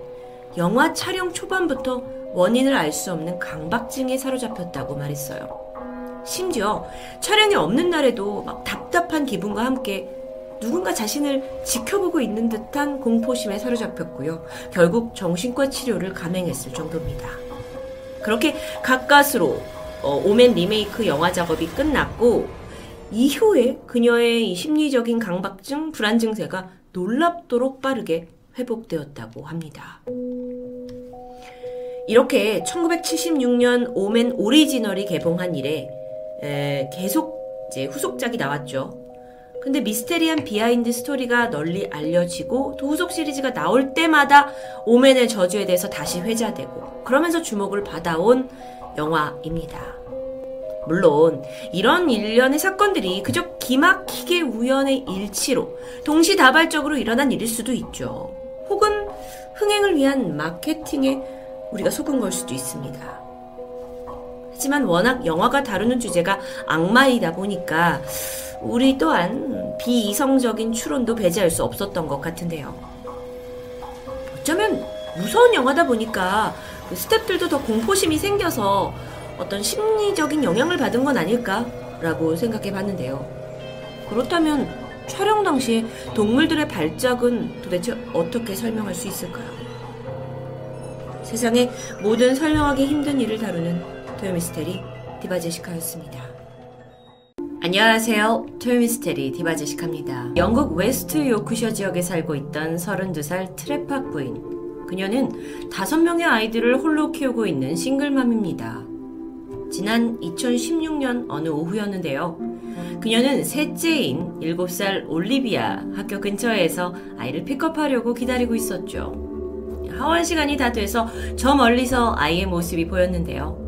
영화 촬영 초반부터 원인을 알 수 없는 강박증에 사로잡혔다고 말했어요. 심지어 촬영이 없는 날에도 막 답답한 기분과 함께 누군가 자신을 지켜보고 있는 듯한 공포심에 사로잡혔고요. 결국 정신과 치료를 감행했을 정도입니다. 그렇게 가까스로 어, 오맨 리메이크 영화 작업이 끝났고 이후에 그녀의 심리적인 강박증, 불안 증세가 놀랍도록 빠르게 회복되었다고 합니다. 이렇게 1976년 오멘 오리지널이 개봉한 이래 에, 계속 이제 후속작이 나왔죠. 근데 미스테리한 비하인드 스토리가 널리 알려지고 또 후속 시리즈가 나올 때마다 오멘의 저주에 대해서 다시 회자되고 그러면서 주목을 받아온 영화입니다. 물론 이런 일련의 사건들이 그저 기막히게 우연의 일치로 동시다발적으로 일어난 일일 수도 있죠. 혹은 흥행을 위한 마케팅에 우리가 속은 걸 수도 있습니다. 하지만 워낙 영화가 다루는 주제가 악마이다 보니까 우리 또한 비이성적인 추론도 배제할 수 없었던 것 같은데요. 어쩌면 무서운 영화다 보니까 그 스탭들도 더 공포심이 생겨서 어떤 심리적인 영향을 받은 건 아닐까라고 생각해 봤는데요. 그렇다면 촬영 당시에 동물들의 발작은 도대체 어떻게 설명할 수 있을까요? 세상에 모든 설명하기 힘든 일을 다루는 토요미스테리 디바제시카였습니다. 안녕하세요. 토요미스테리 디바제시카입니다. 영국 웨스트 요크셔 지역에 살고 있던 32살 트레팍 부인. 그녀는 5명의 아이들을 홀로 키우고 있는 싱글맘입니다. 지난 2016년 어느 오후였는데요. 그녀는 셋째인 7살 올리비아 학교 근처에서 아이를 픽업하려고 기다리고 있었죠. 하원 시간이 다 돼서 저 멀리서 아이의 모습이 보였는데요.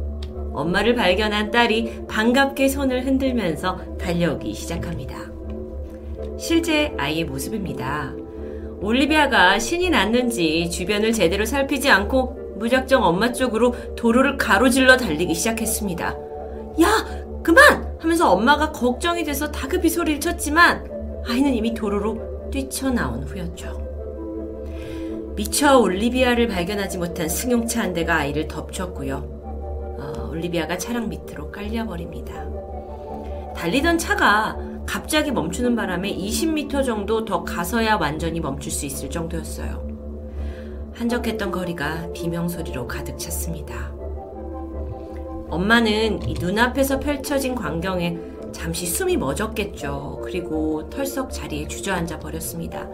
엄마를 발견한 딸이 반갑게 손을 흔들면서 달려오기 시작합니다. 실제 아이의 모습입니다. 올리비아가 신이 났는지 주변을 제대로 살피지 않고 무작정 엄마 쪽으로 도로를 가로질러 달리기 시작했습니다. 야! 그만! 하면서 엄마가 걱정이 돼서 다급히 소리를 쳤지만 아이는 이미 도로로 뛰쳐나온 후였죠. 미처 올리비아를 발견하지 못한 승용차 한 대가 아이를 덮쳤고요. 어, 올리비아가 차량 밑으로 깔려버립니다. 달리던 차가 갑자기 멈추는 바람에 20m 정도 더 가서야 완전히 멈출 수 있을 정도였어요. 한적했던 거리가 비명소리로 가득 찼습니다. 엄마는 이 눈앞에서 펼쳐진 광경에 잠시 숨이 멎었겠죠. 그리고 털썩 자리에 주저앉아 버렸습니다.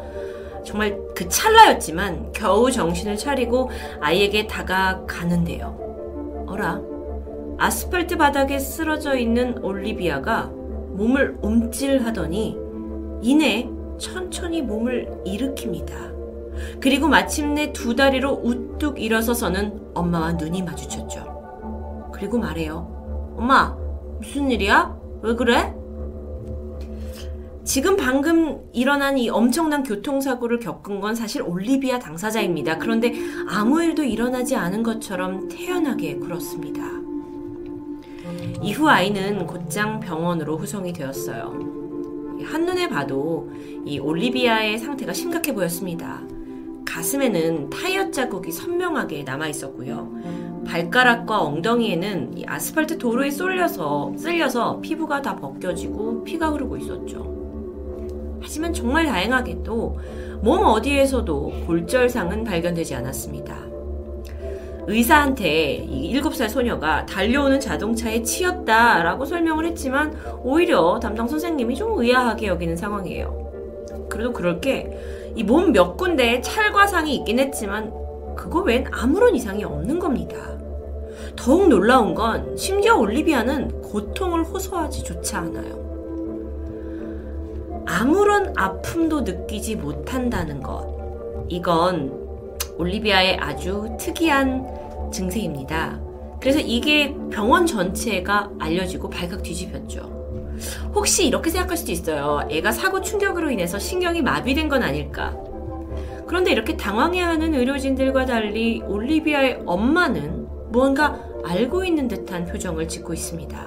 정말 그 찰나였지만 겨우 정신을 차리고 아이에게 다가가는데요. 어라, 아스팔트 바닥에 쓰러져 있는 올리비아가 몸을 움찔하더니 이내 천천히 몸을 일으킵니다. 그리고 마침내 두 다리로 우뚝 일어서서는 엄마와 눈이 마주쳤죠. 그리고 말해요. 엄마, 무슨 일이야? 왜 그래? 지금 방금 일어난 이 엄청난 교통사고를 겪은 건 사실 올리비아 당사자입니다. 그런데 아무 일도 일어나지 않은 것처럼 태연하게 굴었습니다. 이후 아이는 곧장 병원으로 후송이 되었어요. 한눈에 봐도 이 올리비아의 상태가 심각해 보였습니다. 가슴에는 타이어 자국이 선명하게 남아 있었고요. 발가락과 엉덩이에는 아스팔트 도로에 쏠려서 쓸려서 피부가 다 벗겨지고 피가 흐르고 있었죠. 하지만 정말 다행하게도 몸 어디에서도 골절상은 발견되지 않았습니다. 의사한테 이 7살 소녀가 달려오는 자동차에 치였다라고 설명을 했지만 오히려 담당 선생님이 좀 의아하게 여기는 상황이에요. 그래도 그럴 게 이 몸 몇 군데에 찰과상이 있긴 했지만 그거 외엔 아무런 이상이 없는 겁니다. 더욱 놀라운 건 심지어 올리비아는 고통을 호소하지조차 않아요. 아무런 아픔도 느끼지 못한다는 것. 이건 올리비아의 아주 특이한 증세입니다. 그래서 이게 병원 전체가 알려지고 발칵 뒤집혔죠. 혹시 이렇게 생각할 수도 있어요. 애가 사고 충격으로 인해서 신경이 마비된 건 아닐까. 그런데 이렇게 당황해하는 의료진들과 달리 올리비아의 엄마는 무언가 알고 있는 듯한 표정을 짓고 있습니다.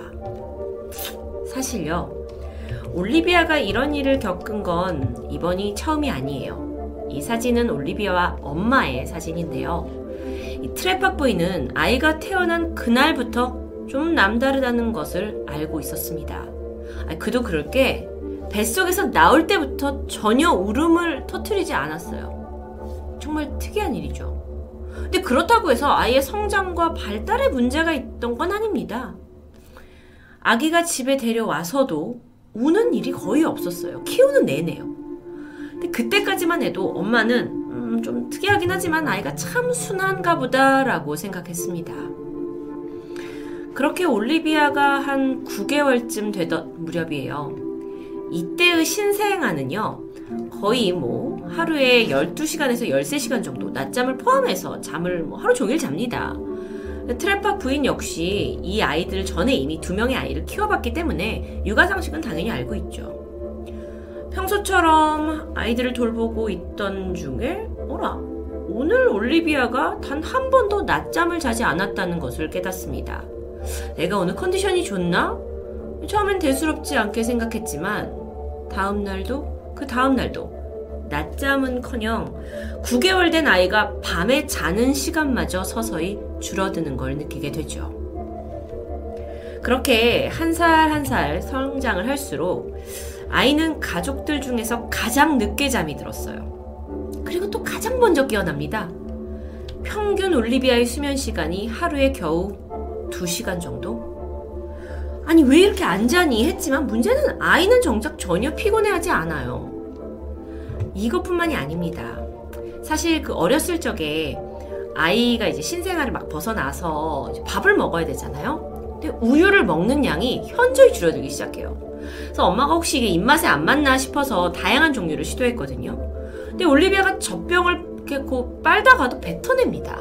사실요, 올리비아가 이런 일을 겪은 건 이번이 처음이 아니에요. 이 사진은 올리비아와 엄마의 사진인데요. 이 트레팍 부인은 아이가 태어난 그날부터 좀 남다르다는 것을 알고 있었습니다. 아, 그도 그럴 게 뱃속에서 나올 때부터 전혀 울음을 터트리지 않았어요. 정말 특이한 일이죠. 근데 그렇다고 해서 아이의 성장과 발달에 문제가 있던 건 아닙니다. 아기가 집에 데려와서도 우는 일이 거의 없었어요. 키우는 내내요. 근데 그때까지만 해도 엄마는 음, 좀 특이하긴 하지만 아이가 참 순한가 보다라고 생각했습니다. 그렇게 올리비아가 한 9개월쯤 되던 무렵이에요. 이때의 신생아는요, 거의 뭐 하루에 12시간에서 13시간 정도 낮잠을 포함해서 잠을 뭐 하루 종일 잡니다. 트래파 부인 역시 이 아이들 전에 이미 두 명의 아이를 키워봤기 때문에 육아 상식은 당연히 알고 있죠. 평소처럼 아이들을 돌보고 있던 중에 어라 오늘 올리비아가 단 한 번도 낮잠을 자지 않았다는 것을 깨닫습니다. 내가 오늘 컨디션이 좋나? 처음엔 대수롭지 않게 생각했지만 다음 날도 그 다음 날도 낮잠은커녕 9개월 된 아이가 밤에 자는 시간마저 서서히 줄어드는 걸 느끼게 되죠. 그렇게 한 살 한 살 성장을 할수록 아이는 가족들 중에서 가장 늦게 잠이 들었어요. 그리고 또 가장 먼저 깨어납니다. 평균 올리비아의 수면 시간이 하루에 겨우 2시간 정도? 아니, 왜 이렇게 안 자니? 했지만 문제는 아이는 정작 전혀 피곤해하지 않아요. 이것뿐만이 아닙니다. 사실 그 어렸을 적에 아이가 이제 신생아를 막 벗어나서 밥을 먹어야 되잖아요. 근데 우유를 먹는 양이 현저히 줄어들기 시작해요. 그래서 엄마가 혹시 이게 입맛에 안 맞나 싶어서 다양한 종류를 시도했거든요. 근데 올리비아가 젖병을 이렇게 고 빨다가도 뱉어냅니다.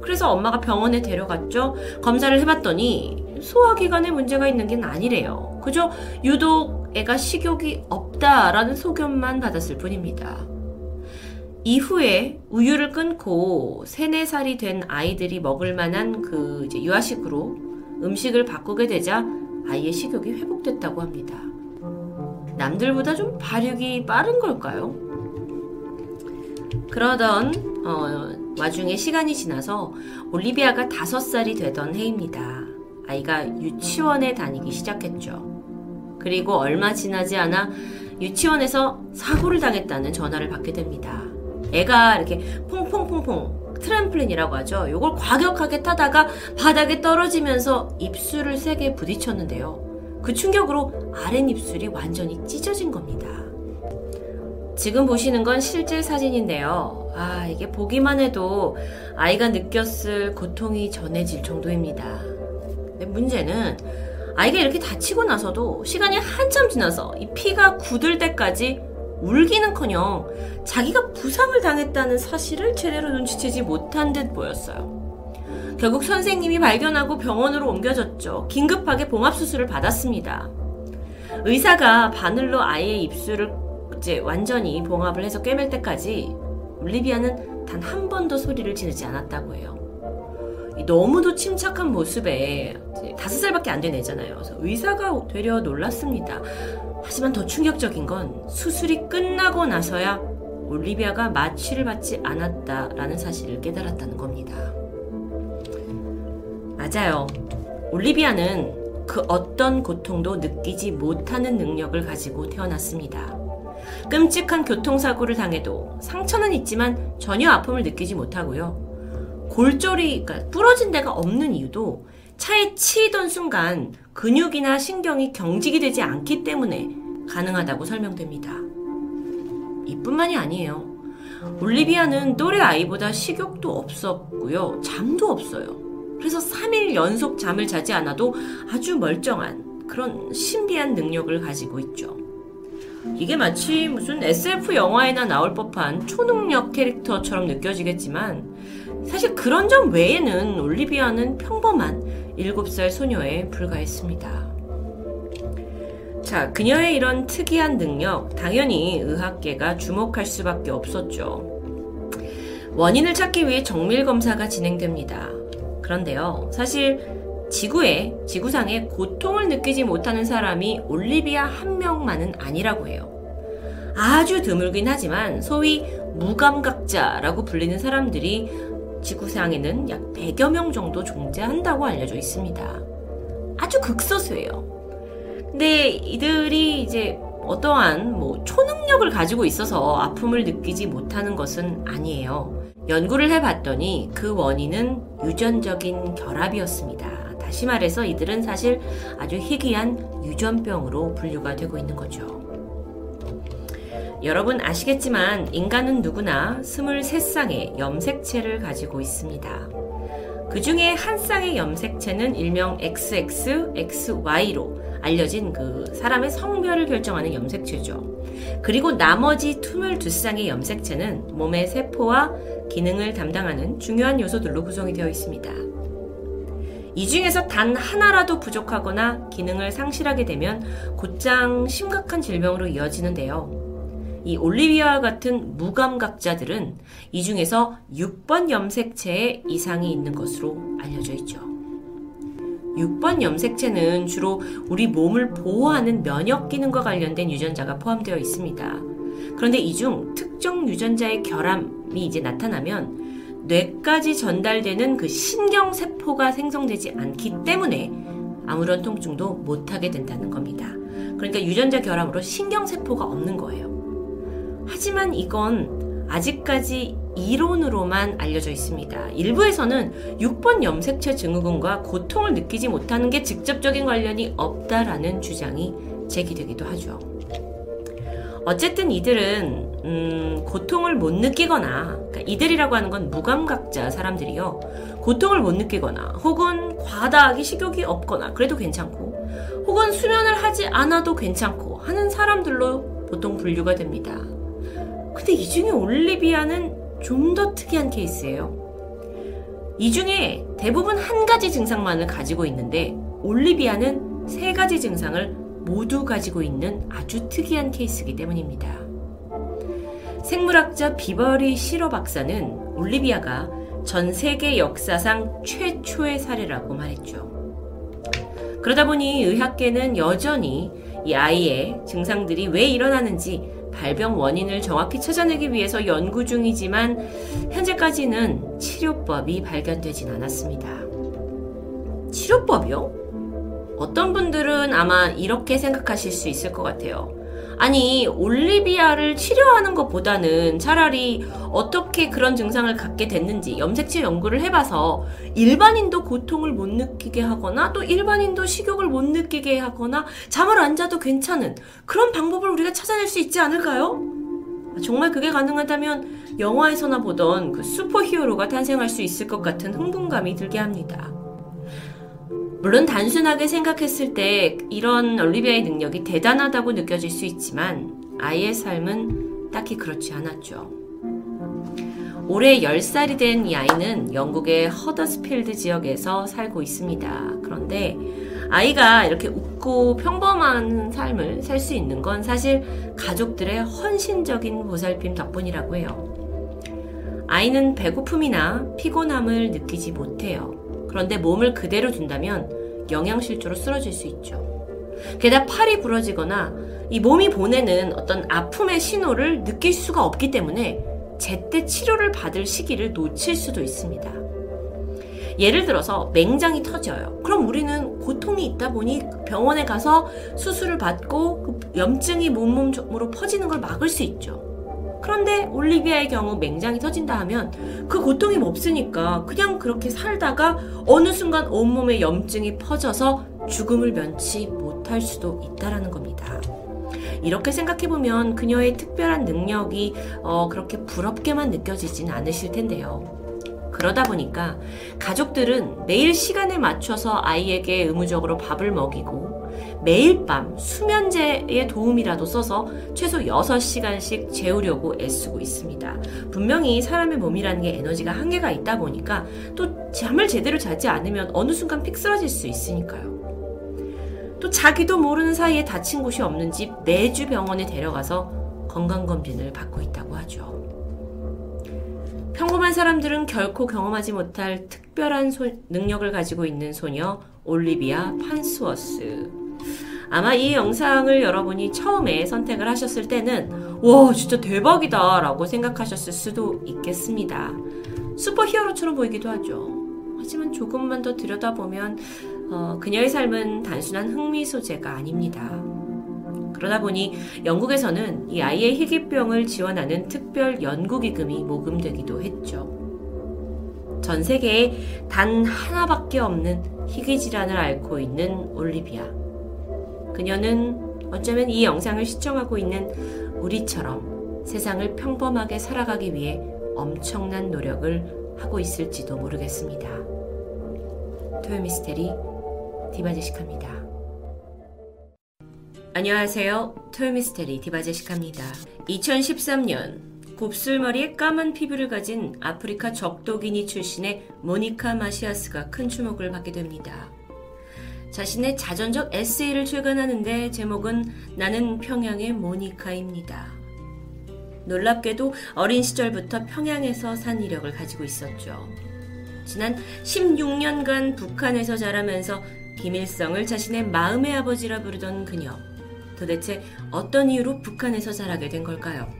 그래서 엄마가 병원에 데려갔죠. 검사를 해봤더니 소화기관에 문제가 있는 게 아니래요. 그저 유독 애가 식욕이 없다라는 소견만 받았을 뿐입니다. 이후에 우유를 끊고 3, 4살이 된 아이들이 먹을 만한 그 이제 유아식으로 음식을 바꾸게 되자 아이의 식욕이 회복됐다고 합니다. 남들보다 좀 발육이 빠른 걸까요? 그러던 어, 와중에 시간이 지나서 올리비아가 5살이 되던 해입니다. 아이가 유치원에 다니기 시작했죠. 그리고 얼마 지나지 않아 유치원에서 사고를 당했다는 전화를 받게 됩니다. 애가 이렇게 퐁퐁퐁퐁 트램플린이라고 하죠. 이걸 과격하게 타다가 바닥에 떨어지면서 입술을 세게 부딪혔는데요. 그 충격으로 아랫입술이 완전히 찢어진 겁니다. 지금 보시는 건 실제 사진인데요. 아, 이게 보기만 해도 아이가 느꼈을 고통이 전해질 정도입니다. 문제는 아이가 이렇게 다치고 나서도 시간이 한참 지나서 이 피가 굳을 때까지 울기는커녕 자기가 부상을 당했다는 사실을 제대로 눈치채지 못한 듯 보였어요. 결국 선생님이 발견하고 병원으로 옮겨졌죠. 긴급하게 봉합 수술을 받았습니다. 의사가 바늘로 아이의 입술을 이제 완전히 봉합을 해서 꿰맬 때까지 올리비아는 단 한 번도 소리를 지르지 않았다고 해요. 너무도 침착한 모습에 다섯 살밖에 안 된 애잖아요. 그래서 의사가 되려 놀랐습니다. 하지만 더 충격적인 건 수술이 끝나고 나서야 올리비아가 마취를 받지 않았다라는 사실을 깨달았다는 겁니다. 맞아요. 올리비아는 그 어떤 고통도 느끼지 못하는 능력을 가지고 태어났습니다. 끔찍한 교통사고를 당해도 상처는 있지만 전혀 아픔을 느끼지 못하고요. 골절이 그러니까 부러진 데가 없는 이유도 차에 치이던 순간 근육이나 신경이 경직이 되지 않기 때문에 가능하다고 설명됩니다. 이뿐만이 아니에요. 올리비아는 또래 아이보다 식욕도 없었고요. 잠도 없어요. 그래서 3일 연속 잠을 자지 않아도 아주 멀쩡한 그런 신비한 능력을 가지고 있죠. 이게 마치 무슨 SF 영화에나 나올 법한 초능력 캐릭터처럼 느껴지겠지만 사실 그런 점 외에는 올리비아는 평범한 7살 소녀에 불과했습니다. 자, 그녀의 이런 특이한 능력, 당연히 의학계가 주목할 수밖에 없었죠. 원인을 찾기 위해 정밀 검사가 진행됩니다. 그런데요, 사실 지구에, 지구상에 고통을 느끼지 못하는 사람이 올리비아 한 명만은 아니라고 해요. 아주 드물긴 하지만 소위 무감각자라고 불리는 사람들이 지구상에는 약 100여 명 정도 존재한다고 알려져 있습니다. 아주 극소수예요. 근데 이들이 이제 어떠한 뭐 초능력을 가지고 있어서 아픔을 느끼지 못하는 것은 아니에요. 연구를 해봤더니 그 원인은 유전적인 결합이었습니다. 다시 말해서 이들은 사실 아주 희귀한 유전병으로 분류가 되고 있는 거죠. 여러분 아시겠지만 인간은 누구나 23쌍의 염색체를 가지고 있습니다. 그 중에 한 쌍의 염색체는 일명 XX, XY로 알려진 그 사람의 성별을 결정하는 염색체죠. 그리고 나머지 22쌍의 염색체는 몸의 세포와 기능을 담당하는 중요한 요소들로 구성이 되어 있습니다. 이 중에서 단 하나라도 부족하거나 기능을 상실하게 되면 곧장 심각한 질병으로 이어지는데요. 이 올리비아와 같은 무감각자들은 이 중에서 6번 염색체에 이상이 있는 것으로 알려져 있죠. 6번 염색체는 주로 우리 몸을 보호하는 면역 기능과 관련된 유전자가 포함되어 있습니다. 그런데 이 중 특정 유전자의 결함이 이제 나타나면 뇌까지 전달되는 그 신경세포가 생성되지 않기 때문에 아무런 통증도 못하게 된다는 겁니다. 그러니까 유전자 결함으로 신경세포가 없는 거예요. 하지만 이건 아직까지 이론으로만 알려져 있습니다. 일부에서는 6번 염색체 증후군과 고통을 느끼지 못하는 게 직접적인 관련이 없다라는 주장이 제기되기도 하죠. 어쨌든 이들은 음, 고통을 못 느끼거나 그러니까 이들이라고 하는 건 무감각자 사람들이요. 고통을 못 느끼거나 혹은 과다하게 식욕이 없거나 그래도 괜찮고 혹은 수면을 하지 않아도 괜찮고 하는 사람들로 보통 분류가 됩니다. 근데 이 중에 올리비아는 좀 더 특이한 케이스예요. 이 중에 대부분 한 가지 증상만을 가지고 있는데 올리비아는 세 가지 증상을 모두 가지고 있는 아주 특이한 케이스이기 때문입니다. 생물학자 비버리 시로 박사는 올리비아가 전 세계 역사상 최초의 사례라고 말했죠. 그러다 보니 의학계는 여전히 이 아이의 증상들이 왜 일어나는지 발병 원인을 정확히 찾아내기 위해서 연구 중이지만 현재까지는 치료법이 발견되진 않았습니다. 치료법이요? 어떤 분들은 아마 이렇게 생각하실 수 있을 것 같아요. 아니, 올리비아를 치료하는 것보다는 차라리 어떻게 그런 증상을 갖게 됐는지 염색체 연구를 해봐서 일반인도 고통을 못 느끼게 하거나 또 일반인도 식욕을 못 느끼게 하거나 잠을 안 자도 괜찮은 그런 방법을 우리가 찾아낼 수 있지 않을까요? 정말 그게 가능하다면 영화에서나 보던 그 슈퍼 히어로가 탄생할 수 있을 것 같은 흥분감이 들게 합니다. 물론 단순하게 생각했을 때 이런 올리비아의 능력이 대단하다고 느껴질 수 있지만 아이의 삶은 딱히 그렇지 않았죠. 올해 10살이 된 이 아이는 영국의 허더스필드 지역에서 살고 있습니다. 그런데 아이가 이렇게 웃고 평범한 삶을 살 수 있는 건 사실 가족들의 헌신적인 보살핌 덕분이라고 해요. 아이는 배고픔이나 피곤함을 느끼지 못해요. 그런데 몸을 그대로 둔다면 영양실조로 쓰러질 수 있죠. 게다가 팔이 부러지거나 이 몸이 보내는 어떤 아픔의 신호를 느낄 수가 없기 때문에 제때 치료를 받을 시기를 놓칠 수도 있습니다. 예를 들어서 맹장이 터져요. 그럼 우리는 고통이 있다 보니 병원에 가서 수술을 받고 그 염증이 몸몸으로 퍼지는 걸 막을 수 있죠. 그런데 올리비아의 경우 맹장이 터진다 하면 그 고통이 없으니까 그냥 그렇게 살다가 어느 순간 온몸에 염증이 퍼져서 죽음을 면치 못할 수도 있다라는 겁니다. 이렇게 생각해보면 그녀의 특별한 능력이 어, 그렇게 부럽게만 느껴지진 않으실 텐데요. 그러다 보니까 가족들은 매일 시간에 맞춰서 아이에게 의무적으로 밥을 먹이고 매일 밤 수면제의 도움이라도 써서 최소 6시간씩 재우려고 애쓰고 있습니다. 분명히 사람의 몸이라는 게 에너지가 한계가 있다 보니까 또 잠을 제대로 자지 않으면 어느 순간 픽 쓰러질 수 있으니까요. 또 자기도 모르는 사이에 다친 곳이 없는지 매주 병원에 데려가서 건강검진을 받고 있다고 하죠. 평범한 사람들은 결코 경험하지 못할 특별한 소, 능력을 가지고 있는 소녀 올리비아 판스워스. 아마 이 영상을 여러분이 처음에 선택을 하셨을 때는 와 진짜 대박이다 라고 생각하셨을 수도 있겠습니다. 슈퍼 히어로처럼 보이기도 하죠. 하지만 조금만 더 들여다보면 어, 그녀의 삶은 단순한 흥미 소재가 아닙니다. 그러다 보니 영국에서는 이 아이의 희귀병을 지원하는 특별 연구기금이 모금되기도 했죠. 전 세계에 단 하나밖에 없는 희귀 질환을 앓고 있는 올리비아. 그녀는 어쩌면 이 영상을 시청하고 있는 우리처럼 세상을 평범하게 살아가기 위해 엄청난 노력을 하고 있을지도 모르겠습니다. 토요미스테리 디바제시카입니다. 안녕하세요. 토요미스테리 디바제시카입니다. 2013년 곱슬머리에 까만 피부를 가진 아프리카 적도기니 출신의 모니카 마시아스가 큰 주목을 받게 됩니다. 자신의 자전적 에세이를 출간하는데 제목은 나는 평양의 모니카입니다. 놀랍게도 어린 시절부터 평양에서 산 이력을 가지고 있었죠. 지난 16년간 북한에서 자라면서 김일성을 자신의 마음의 아버지라 부르던 그녀. 도대체 어떤 이유로 북한에서 자라게 된 걸까요?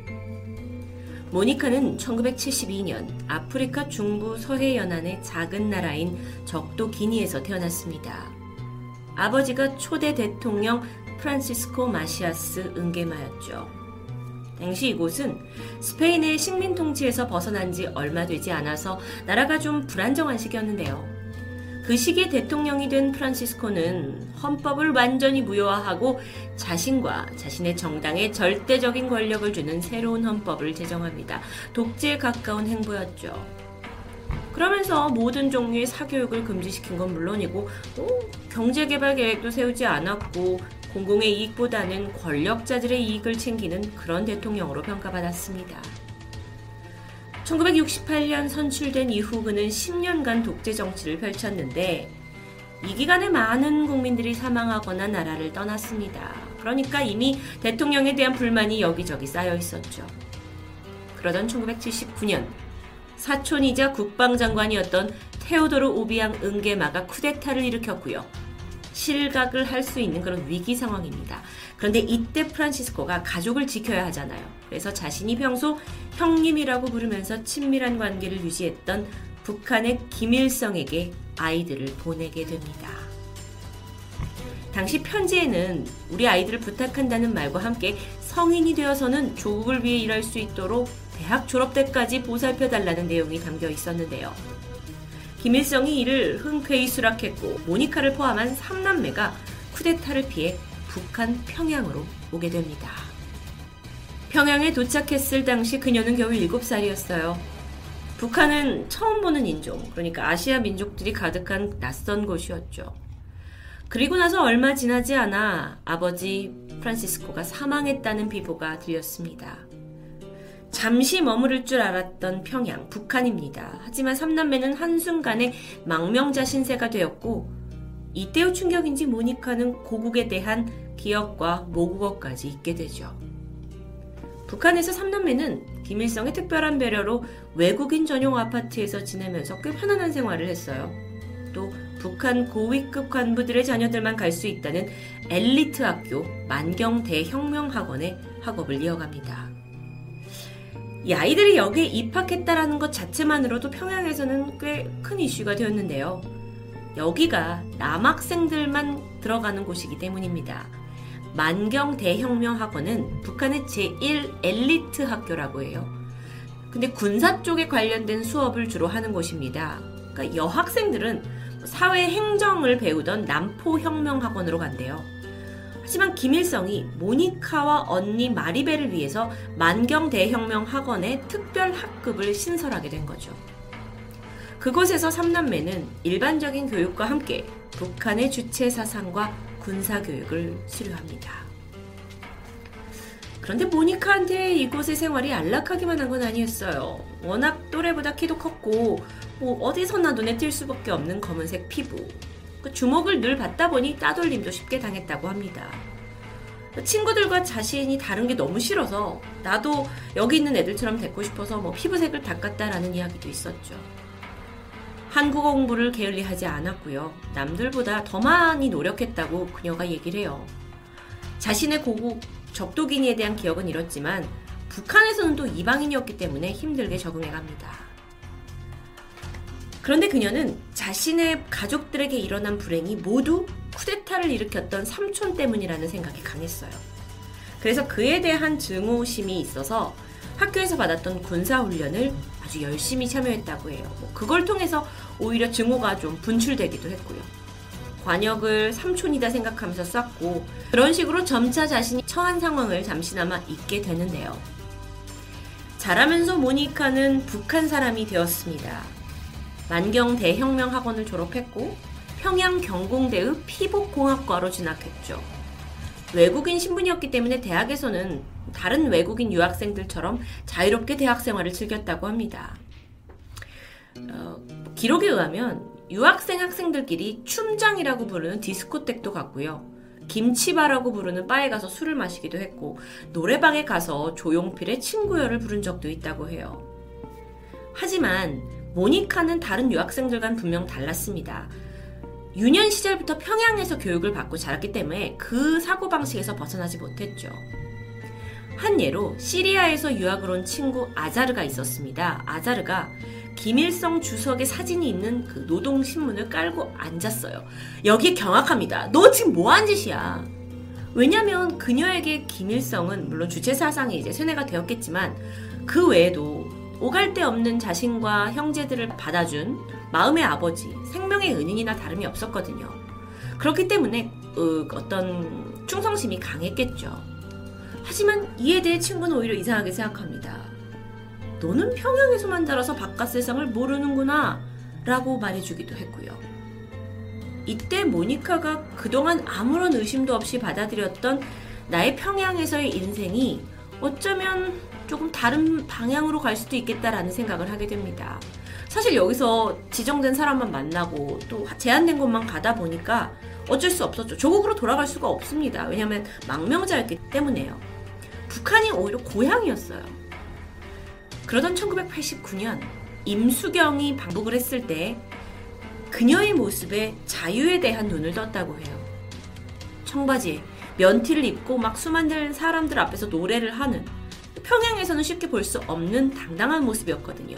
모니카는 1972년 아프리카 중부 서해 연안의 작은 나라인 적도 기니에서 태어났습니다. 아버지가 초대 대통령 프란시스코 마시아스 은게마였죠. 당시 이곳은 스페인의 식민 통치에서 벗어난 지 얼마 되지 않아서 나라가 좀 불안정한 시기였는데요. 그 시기에 대통령이 된 프란시스코는 헌법을 완전히 무효화하고 자신과 자신의 정당에 절대적인 권력을 주는 새로운 헌법을 제정합니다. 독재에 가까운 행보였죠. 그러면서 모든 종류의 사교육을 금지시킨 건 물론이고 또 경제개발 계획도 세우지 않았고 공공의 이익보다는 권력자들의 이익을 챙기는 그런 대통령으로 평가받았습니다. 1968년 선출된 이후 그는 10년간 독재 정치를 펼쳤는데 이 기간에 많은 국민들이 사망하거나 나라를 떠났습니다. 그러니까 이미 대통령에 대한 불만이 여기저기 쌓여 있었죠. 그러던 1979년 사촌이자 국방장관이었던 테오도르 오비앙 은게마가 쿠데타를 일으켰고요. 실각을 할 수 있는 그런 위기 상황입니다. 그런데 이때 프란시스코가 가족을 지켜야 하잖아요. 그래서 자신이 평소 형님이라고 부르면서 친밀한 관계를 유지했던 북한의 김일성에게 아이들을 보내게 됩니다. 당시 편지에는 우리 아이들을 부탁한다는 말과 함께 성인이 되어서는 조국을 위해 일할 수 있도록 대학 졸업 때까지 보살펴 달라는 내용이 담겨 있었는데요. 김일성이 이를 흔쾌히 수락했고 모니카를 포함한 3남매가 쿠데타를 피해 북한 평양으로 오게 됩니다. 평양에 도착했을 당시 그녀는 겨우 7살이었어요. 북한은 처음 보는 인종, 그러니까 아시아 민족들이 가득한 낯선 곳이었죠. 그리고 나서 얼마 지나지 않아 아버지 프란시스코가 사망했다는 비보가 들렸습니다. 잠시 머무를 줄 알았던 평양, 북한입니다. 하지만 삼남매는 한순간에 망명자 신세가 되었고, 이때의 충격인지 모니카는 고국에 대한 기억과 모국어까지 잊게 되죠. 북한에서 삼남매는 김일성의 특별한 배려로 외국인 전용 아파트에서 지내면서 꽤 편안한 생활을 했어요. 또 북한 고위급 관부들의 자녀들만 갈 수 있다는 엘리트 학교 만경 대혁명학원에 학업을 이어갑니다. 이 아이들이 여기에 입학했다라는 것 자체만으로도 평양에서는 꽤 큰 이슈가 되었는데요. 여기가 남학생들만 들어가는 곳이기 때문입니다. 만경 대혁명 학원은 북한의 제1 엘리트 학교라고 해요. 근데 군사 쪽에 관련된 수업을 주로 하는 곳입니다. 그러니까 여학생들은 사회 행정을 배우던 남포혁명학원으로 간대요. 하지만 김일성이 모니카와 언니 마리벨을 위해서 만경 대혁명 학원에 특별 학급을 신설하게 된 거죠. 그곳에서 삼남매는 일반적인 교육과 함께 북한의 주체 사상과 군사 교육을 수료합니다. 그런데 모니카한테 이곳의 생활이 안락하기만 한 건 아니었어요. 워낙 또래보다 키도 컸고 뭐 어디서나 눈에 띌 수밖에 없는 검은색 피부. 그 주목을 늘 받다 보니 따돌림도 쉽게 당했다고 합니다. 친구들과 자신이 다른 게 너무 싫어서 나도 여기 있는 애들처럼 됐고 싶어서 뭐 피부색을 닦았다라는 이야기도 있었죠. 한국어 공부를 게을리 하지 않았고요. 남들보다 더 많이 노력했다고 그녀가 얘기를 해요. 자신의 고국 적도기니에 대한 기억은 잃었지만 북한에서는 또 이방인이었기 때문에 힘들게 적응해 갑니다. 그런데 그녀는 자신의 가족들에게 일어난 불행이 모두 쿠데타를 일으켰던 삼촌 때문이라는 생각이 강했어요. 그래서 그에 대한 증오심이 있어서 학교에서 받았던 군사훈련을 아주 열심히 참여했다고 해요. 뭐 그걸 통해서 오히려 증오가 좀 분출되기도 했고요. 관역을 삼촌이다 생각하면서 쐈고 그런 식으로 점차 자신이 처한 상황을 잠시나마 잊게 되는데요. 자라면서 모니카는 북한 사람이 되었습니다. 만경 대혁명 학원을 졸업했고 평양 경공대의 피복공학과로 진학했죠. 외국인 신분이었기 때문에 대학에서는 다른 외국인 유학생들처럼 자유롭게 대학 생활을 즐겼다고 합니다. 어, 기록에 의하면 유학생 학생들끼리 춤장이라고 부르는 디스코텍도 갔고요. 김치바라고 부르는 바에 가서 술을 마시기도 했고 노래방에 가서 조용필의 친구여를 부른 적도 있다고 해요. 하지만 모니카는 다른 유학생들과는 분명 달랐습니다. 유년 시절부터 평양에서 교육을 받고 자랐기 때문에 그 사고방식에서 벗어나지 못했죠. 한 예로 시리아에서 유학을 온 친구 아자르가 있었습니다. 아자르가 김일성 주석의 사진이 있는 그 노동신문을 깔고 앉았어요. 여기에 경악합니다. 너 지금 뭐 한 짓이야? 왜냐면 그녀에게 김일성은 물론 주체 사상이 이제 세뇌가 되었겠지만 그 외에도 오갈 데 없는 자신과 형제들을 받아준 마음의 아버지, 생명의 은인이나 다름이 없었거든요. 그렇기 때문에 어, 어떤 충성심이 강했겠죠. 하지만 이에 대해 친구는 오히려 이상하게 생각합니다. 너는 평양에서만 자라서 바깥 세상을 모르는구나 라고 말해주기도 했고요. 이때 모니카가 그동안 아무런 의심도 없이 받아들였던 나의 평양에서의 인생이 어쩌면 조금 다른 방향으로 갈 수도 있겠다라는 생각을 하게 됩니다. 사실 여기서 지정된 사람만 만나고 또 제한된 곳만 가다 보니까 어쩔 수 없었죠. 조국으로 돌아갈 수가 없습니다. 왜냐하면 망명자였기 때문에요. 북한이 오히려 고향이었어요. 그러던 1989년 임수경이 방북을 했을 때 그녀의 모습에 자유에 대한 눈을 떴다고 해요. 청바지에 면티를 입고 막 수많은 사람들 앞에서 노래를 하는 평양에서는 쉽게 볼 수 없는 당당한 모습이었거든요.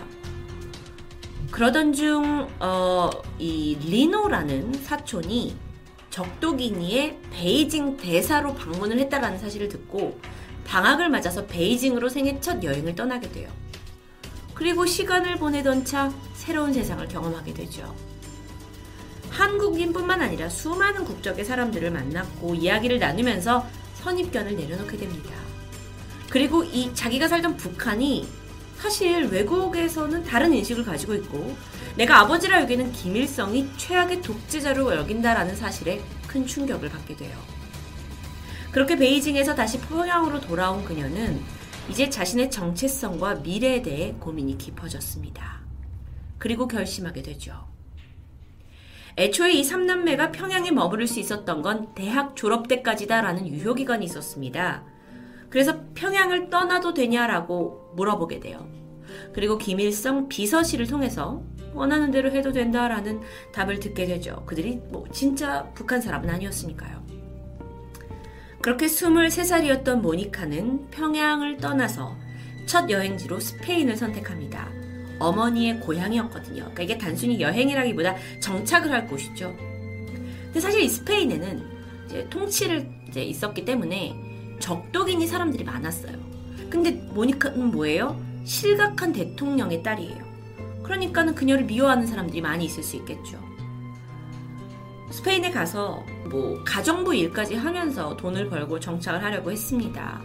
그러던 중, 어, 이 리노라는 사촌이 적도기니의 베이징 대사로 방문을 했다라는 사실을 듣고 방학을 맞아서 베이징으로 생애 첫 여행을 떠나게 돼요. 그리고 시간을 보내던 차 새로운 세상을 경험하게 되죠. 한국인뿐만 아니라 수많은 국적의 사람들을 만났고 이야기를 나누면서 선입견을 내려놓게 됩니다. 그리고 이 자기가 살던 북한이 사실 외국에서는 다른 인식을 가지고 있고 내가 아버지라 여기는 김일성이 최악의 독재자로 여긴다라는 사실에 큰 충격을 받게 돼요. 그렇게 베이징에서 다시 평양으로 돌아온 그녀는 이제 자신의 정체성과 미래에 대해 고민이 깊어졌습니다. 그리고 결심하게 되죠. 애초에 이 삼남매가 평양에 머무를 수 있었던 건 대학 졸업 때까지다라는 유효기간이 있었습니다. 그래서 평양을 떠나도 되냐라고 물어보게 돼요. 그리고 김일성 비서실을 통해서 원하는 대로 해도 된다라는 답을 듣게 되죠. 그들이 뭐 진짜 북한 사람은 아니었으니까요. 그렇게 23살이었던 모니카는 평양을 떠나서 첫 여행지로 스페인을 선택합니다. 어머니의 고향이었거든요. 그러니까 이게 단순히 여행이라기보다 정착을 할 곳이죠. 근데 사실 이 스페인에는 이제 통치를 이제 있었기 때문에 적독인이 사람들이 많았어요. 근데 모니카는 뭐예요? 실각한 대통령의 딸이에요. 그러니까는 그녀를 미워하는 사람들이 많이 있을 수 있겠죠. 스페인에 가서 뭐 가정부 일까지 하면서 돈을 벌고 정착을 하려고 했습니다.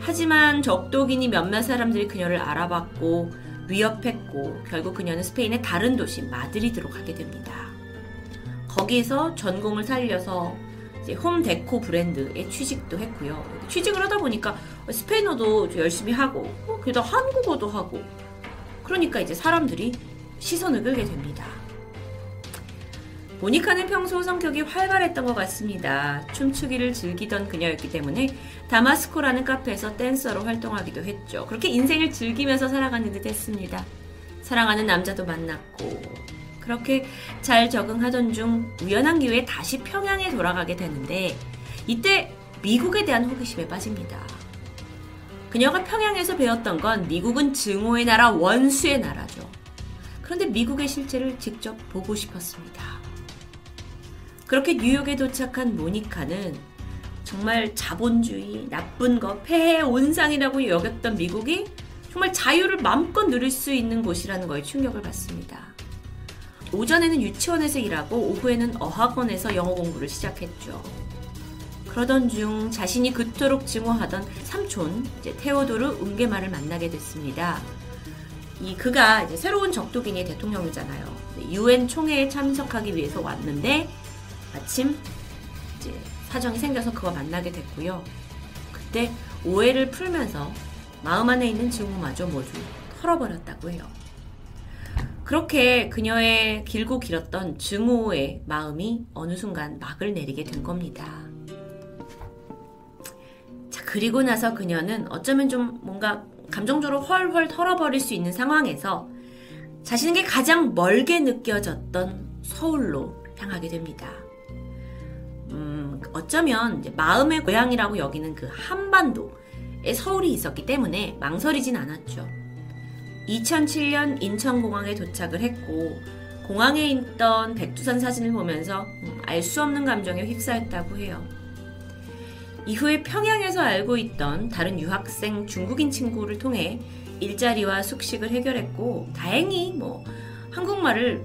하지만 적독인이 몇몇 사람들이 그녀를 알아봤고 위협했고 결국 그녀는 스페인의 다른 도시 마드리드로 가게 됩니다. 거기서 전공을 살려서 홈 데코 브랜드에 취직도 했고요. 취직을 하다 보니까 스페인어도 열심히 하고 어, 게다 한국어도 하고 그러니까 이제 사람들이 시선을 끌게 됩니다. 모니카는 평소 성격이 활발했던 것 같습니다. 춤추기를 즐기던 그녀였기 때문에 다마스코라는 카페에서 댄서로 활동하기도 했죠. 그렇게 인생을 즐기면서 살아가는 듯 했습니다. 사랑하는 남자도 만났고, 그렇게 잘 적응하던 중 우연한 기회에 다시 평양에 돌아가게 되는데, 이때 미국에 대한 호기심에 빠집니다. 그녀가 평양에서 배웠던 건 미국은 증오의 나라, 원수의 나라죠. 그런데 미국의 실체를 직접 보고 싶었습니다. 그렇게 뉴욕에 도착한 모니카는 정말 자본주의, 나쁜 것, 폐해 온상이라고 여겼던 미국이 정말 자유를 마음껏 누릴 수 있는 곳이라는 거에 충격을 받습니다. 오전에는 유치원에서 일하고 오후에는 어학원에서 영어 공부를 시작했죠. 그러던 중 자신이 그토록 증오하던 삼촌 테오도르 은게마를 만나게 됐습니다. 이 그가 이제 새로운 적도기니 대통령이잖아요. 유엔 총회에 참석하기 위해서 왔는데 마침 이제 사정이 생겨서 그와 만나게 됐고요. 그때 오해를 풀면서 마음 안에 있는 증오마저 모두 털어버렸다고 해요. 그렇게 그녀의 길고 길었던 증오의 마음이 어느 순간 막을 내리게 된 겁니다. 자, 그리고 나서 그녀는 어쩌면 좀 뭔가 감정적으로 헐헐 털어버릴 수 있는 상황에서 자신에게 가장 멀게 느껴졌던 서울로 향하게 됩니다. 음, 어쩌면 마음의 고향이라고 여기는 그 한반도에 서울이 있었기 때문에 망설이진 않았죠. 2007년 인천공항에 도착을 했고 공항에 있던 백두산 사진을 보면서 음, 알수 없는 감정에 휩싸였다고 해요. 이후에 평양에서 알고 있던 다른 유학생 중국인 친구를 통해 일자리와 숙식을 해결했고 다행히 뭐 한국말을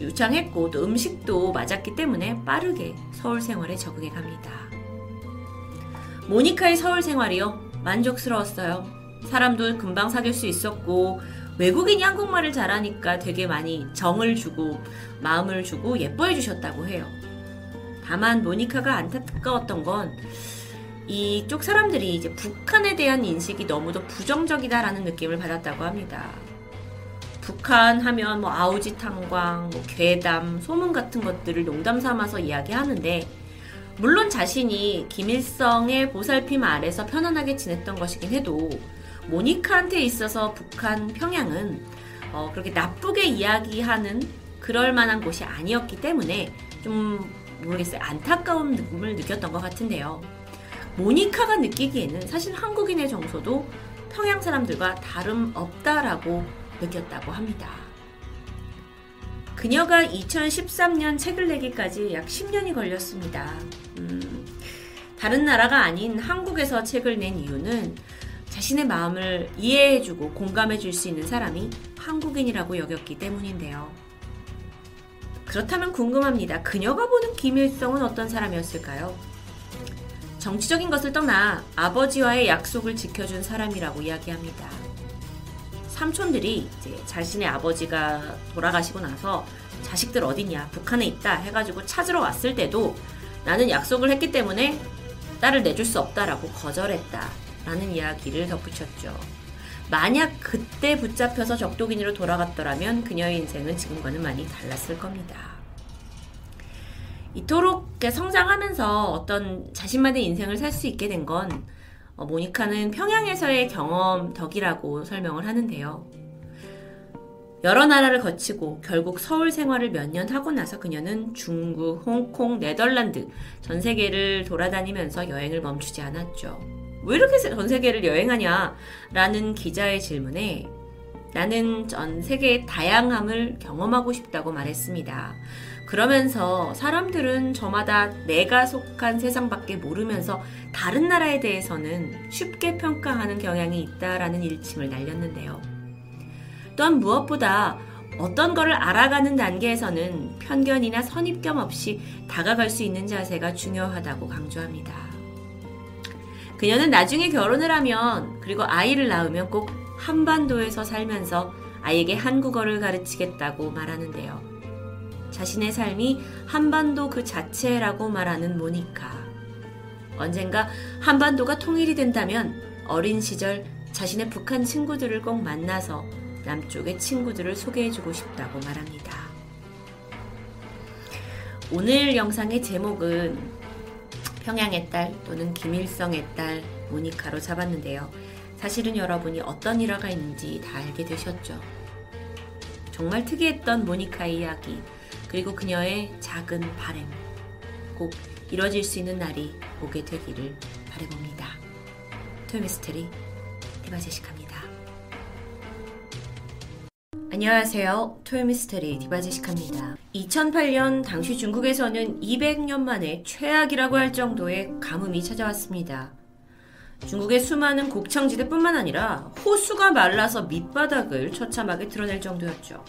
유창했고 또 음식도 맞았기 때문에 빠르게 서울 생활에 적응해 갑니다. 모니카의 서울 생활이요. 만족스러웠어요. 사람도 금방 사귈 수 있었고 외국인이 한국말을 잘하니까 되게 많이 정을 주고 마음을 주고 예뻐해 주셨다고 해요. 다만 모니카가 안타까웠던 건 이쪽 사람들이 이제 북한에 대한 인식이 너무도 부정적이다라는 느낌을 받았다고 합니다. 북한 하면 뭐 아우지 탄광, 뭐 괴담, 소문 같은 것들을 농담 삼아서 이야기하는데 물론 자신이 김일성의 보살핌 아래서 편안하게 지냈던 것이긴 해도 모니카한테 있어서 북한 평양은 어, 그렇게 나쁘게 이야기하는 그럴 만한 곳이 아니었기 때문에 좀 모르겠어요 안타까운 느낌을 느꼈던 것 같은데요. 모니카가 느끼기에는 사실 한국인의 정서도 평양 사람들과 다름없다라고 느꼈다고 합니다. 그녀가 2013년 책을 내기까지 약 10년이 걸렸습니다. 음, 다른 나라가 아닌 한국에서 책을 낸 이유는 자신의 마음을 이해해주고 공감해줄 수 있는 사람이 한국인이라고 여겼기 때문인데요. 그렇다면 궁금합니다. 그녀가 보는 김일성은 어떤 사람이었을까요? 정치적인 것을 떠나 아버지와의 약속을 지켜준 사람이라고 이야기합니다. 삼촌들이 자신의 아버지가 돌아가시고 나서 자식들 어디냐 북한에 있다 해가지고 찾으러 왔을 때도 나는 약속을 했기 때문에 딸을 내줄 수 없다라고 거절했다 라는 이야기를 덧붙였죠. 만약 그때 붙잡혀서 적도기니로 돌아갔더라면 그녀의 인생은 지금과는 많이 달랐을 겁니다. 이토록 성장하면서 어떤 자신만의 인생을 살 수 있게 된건 어, 모니카는 평양에서의 경험 덕이라고 설명을 하는데요. 여러 나라를 거치고 결국 서울 생활을 몇 년 하고 나서 그녀는 중국, 홍콩, 네덜란드 전 세계를 돌아다니면서 여행을 멈추지 않았죠. 왜 이렇게 전 세계를 여행하냐? 라는 기자의 질문에 나는 전 세계의 다양함을 경험하고 싶다고 말했습니다. 그러면서 사람들은 저마다 내가 속한 세상밖에 모르면서 다른 나라에 대해서는 쉽게 평가하는 경향이 있다라는 일침을 날렸는데요. 또한 무엇보다 어떤 것을 알아가는 단계에서는 편견이나 선입견 없이 다가갈 수 있는 자세가 중요하다고 강조합니다. 그녀는 나중에 결혼을 하면 그리고 아이를 낳으면 꼭 한반도에서 살면서 아이에게 한국어를 가르치겠다고 말하는데요. 자신의 삶이 한반도 그 자체라고 말하는 모니카. 언젠가 한반도가 통일이 된다면 어린 시절 자신의 북한 친구들을 꼭 만나서 남쪽의 친구들을 소개해주고 싶다고 말합니다. 오늘 영상의 제목은 평양의 딸 또는 김일성의 딸 모니카로 잡았는데요. 사실은 여러분이 어떤 일화가 있는지 다 알게 되셨죠. 정말 특이했던 모니카의 이야기, 그리고 그녀의 작은 바램. 꼭 이뤄질 수 있는 날이 오게 되기를 바래봅니다. 토요미스테리 디바제시카입니다. 안녕하세요. 토요미스테리 디바제시카입니다. 2008년 당시 중국에서는 200년 만에 최악이라고 할 정도의 가뭄이 찾아왔습니다. 중국의 수많은 곡창지대뿐만 아니라 호수가 말라서 밑바닥을 처참하게 드러낼 정도였죠.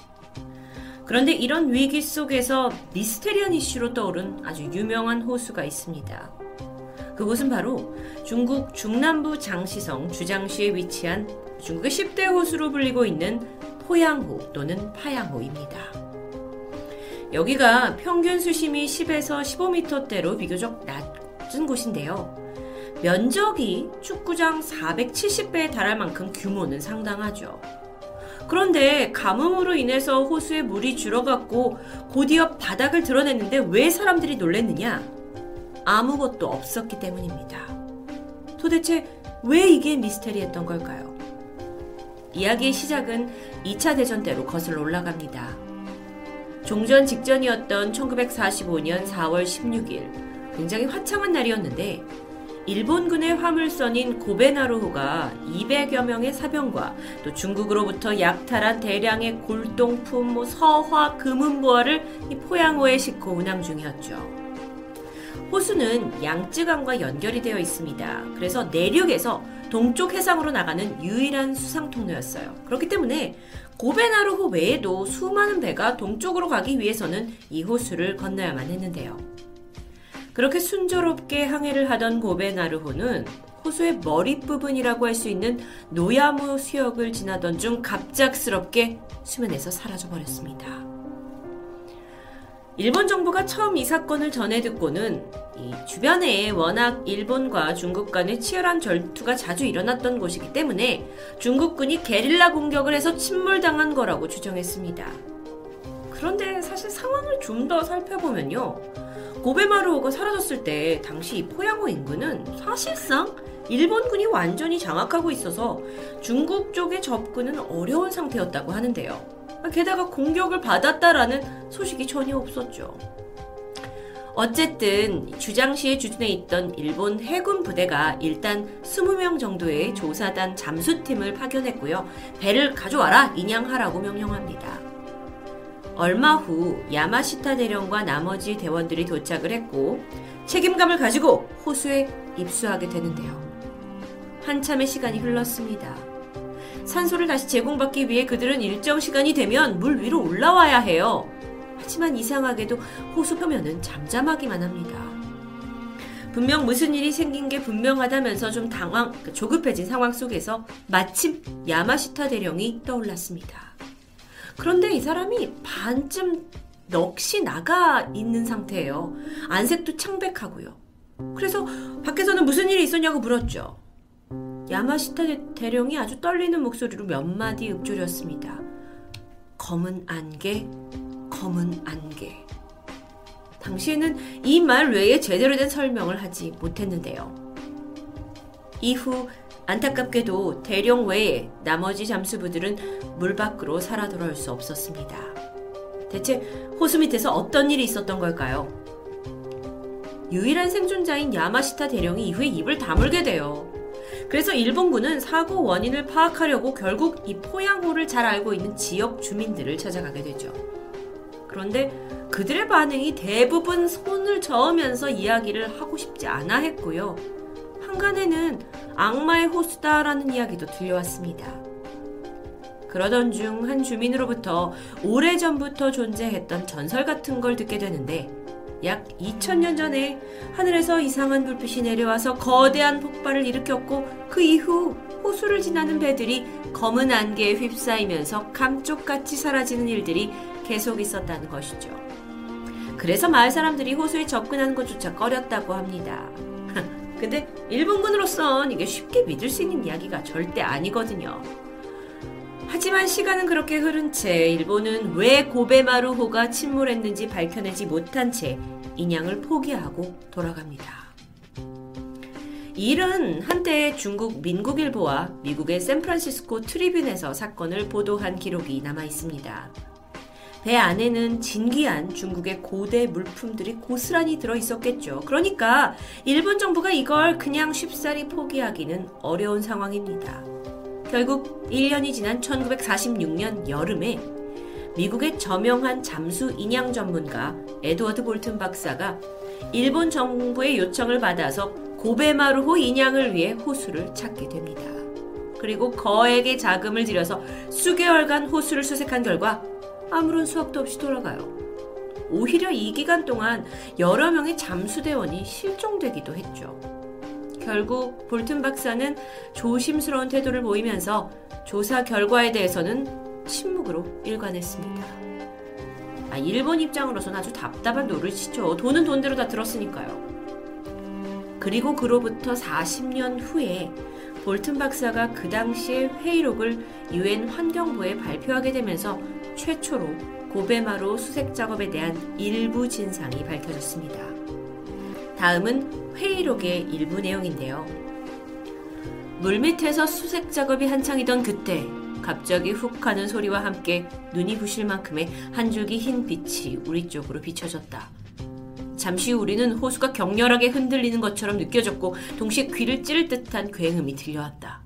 그런데 이런 위기 속에서 미스테리한 이슈로 떠오른 아주 유명한 호수가 있습니다. 그곳은 바로 중국 중남부 장시성 주장시에 위치한 중국의 10대 호수로 불리고 있는 포양호 또는 파양호입니다. 여기가 평균 수심이 10에서 15m대로 비교적 낮은 곳인데요. 면적이 축구장 470배에 달할 만큼 규모는 상당하죠. 그런데 가뭄으로 인해서 호수에 물이 줄어갔고 곧이어 바닥을 드러냈는데 왜 사람들이 놀랬느냐? 아무것도 없었기 때문입니다. 도대체 왜 이게 미스테리했던 걸까요? 이야기의 시작은 2차 대전 때로 거슬러 올라갑니다. 종전 직전이었던 1945년 4월 16일, 굉장히 화창한 날이었는데 일본군의 화물선인 고베나루호가 200여 명의 사병과 또 중국으로부터 약탈한 대량의 골동품, 뭐 서화, 금은보화를 이 포양호에 싣고 운항 중이었죠. 호수는 양쯔강과 연결이 되어 있습니다. 그래서 내륙에서 동쪽 해상으로 나가는 유일한 수상 통로였어요. 그렇기 때문에 고베나루호 외에도 수많은 배가 동쪽으로 가기 위해서는 이 호수를 건너야만 했는데요. 그렇게 순조롭게 항해를 하던 고베나르호는 호수의 머릿부분이라고 할 수 있는 노야무 수역을 지나던 중 갑작스럽게 수면에서 사라져 버렸습니다. 일본 정부가 처음 이 사건을 전해 듣고는 이 주변에 워낙 일본과 중국 간의 치열한 절투가 자주 일어났던 곳이기 때문에 중국군이 게릴라 공격을 해서 침몰당한 거라고 추정했습니다. 그런데 사실 상황을 좀 더 살펴보면요. 고베마루호가 사라졌을 때 당시 이 포양호 인근은 사실상 일본군이 완전히 장악하고 있어서 중국 쪽의 접근은 어려운 상태였다고 하는데요. 게다가 공격을 받았다라는 소식이 전혀 없었죠. 어쨌든 주장시에 주둔해 있던 일본 해군 부대가 일단 20명 정도의 조사단 잠수팀을 파견했고요. 배를 가져와라 인양하라고 명령합니다. 얼마 후 야마시타 대령과 나머지 대원들이 도착을 했고 책임감을 가지고 호수에 입수하게 되는데요. 한참의 시간이 흘렀습니다. 산소를 다시 제공받기 위해 그들은 일정 시간이 되면 물 위로 올라와야 해요. 하지만 이상하게도 호수 표면은 잠잠하기만 합니다. 분명 무슨 일이 생긴 게 분명하다면서 좀 당황, 조급해진 상황 속에서 마침 야마시타 대령이 떠올랐습니다. 그런데 이 사람이 반쯤 넋이 나가 있는 상태예요. 안색도 창백하고요. 그래서 밖에서는 무슨 일이 있었냐고 물었죠. 야마시타 대령이 아주 떨리는 목소리로 몇 마디 읊조렸습니다. 검은 안개, 검은 안개. 당시에는 이 말 외에 제대로 된 설명을 하지 못했는데요. 이후 안타깝게도 대령 외에 나머지 잠수부들은 물 밖으로 살아 돌아올 수 없었습니다. 대체 호수 밑에서 어떤 일이 있었던 걸까요? 유일한 생존자인 야마시타 대령이 이후에 입을 다물게 돼요. 그래서 일본군은 사고 원인을 파악하려고 결국 이 포양호를 잘 알고 있는 지역 주민들을 찾아가게 되죠. 그런데 그들의 반응이 대부분 손을 저으면서 이야기를 하고 싶지 않아 했고요. 한간에는 악마의 호수다라는 이야기도 들려왔습니다. 그러던 중 한 주민으로부터 오래전부터 존재했던 전설 같은 걸 듣게 되는데 약 2000년 전에 하늘에서 이상한 불빛이 내려와서 거대한 폭발을 일으켰고 그 이후 호수를 지나는 배들이 검은 안개에 휩싸이면서 감쪽같이 사라지는 일들이 계속 있었다는 것이죠. 그래서 마을 사람들이 호수에 접근하는 것조차 꺼렸다고 합니다. 근데 일본군으로선 이게 쉽게 믿을 수 있는 이야기가 절대 아니거든요. 하지만 시간은 그렇게 흐른 채 일본은 왜 고베마루호가 침몰했는지 밝혀내지 못한 채 인양을 포기하고 돌아갑니다. 이 일은 한때 중국 민국일보와 미국의 샌프란시스코 트리뷴에서 사건을 보도한 기록이 남아 있습니다. 배 안에는 진귀한 중국의 고대 물품들이 고스란히 들어 있었겠죠. 그러니까 일본 정부가 이걸 그냥 쉽사리 포기하기는 어려운 상황입니다. 결국 1년이 지난 1946년 여름에 미국의 저명한 잠수 인양 전문가 에드워드 볼튼 박사가 일본 정부의 요청을 받아서 고베마루호 인양을 위해 호수를 찾게 됩니다. 그리고 거액의 자금을 들여서 수개월간 호수를 수색한 결과 아무런 수확도 없이 돌아가요. 오히려 이 기간 동안 여러 명의 잠수대원이 실종되기도 했죠. 결국 볼튼 박사는 조심스러운 태도를 보이면서 조사 결과에 대해서는 침묵으로 일관했습니다. 아, 일본 입장으로서는 아주 답답한 노릇이죠. 돈은 돈대로 다 들었으니까요. 그리고 그로부터 40년 후에 볼튼 박사가 그 당시의 회의록을 유엔 환경부에 발표하게 되면서 최초로 고베마루 수색 작업에 대한 일부 진상이 밝혀졌습니다. 다음은 회의록의 일부 내용인데요. 물밑에서 수색 작업이 한창이던 그때 갑자기 훅 하는 소리와 함께 눈이 부실 만큼의 한 줄기 흰 빛이 우리 쪽으로 비춰졌다. 잠시 후 우리는 호수가 격렬하게 흔들리는 것처럼 느껴졌고 동시에 귀를 찌를 듯한 굉음이 들려왔다.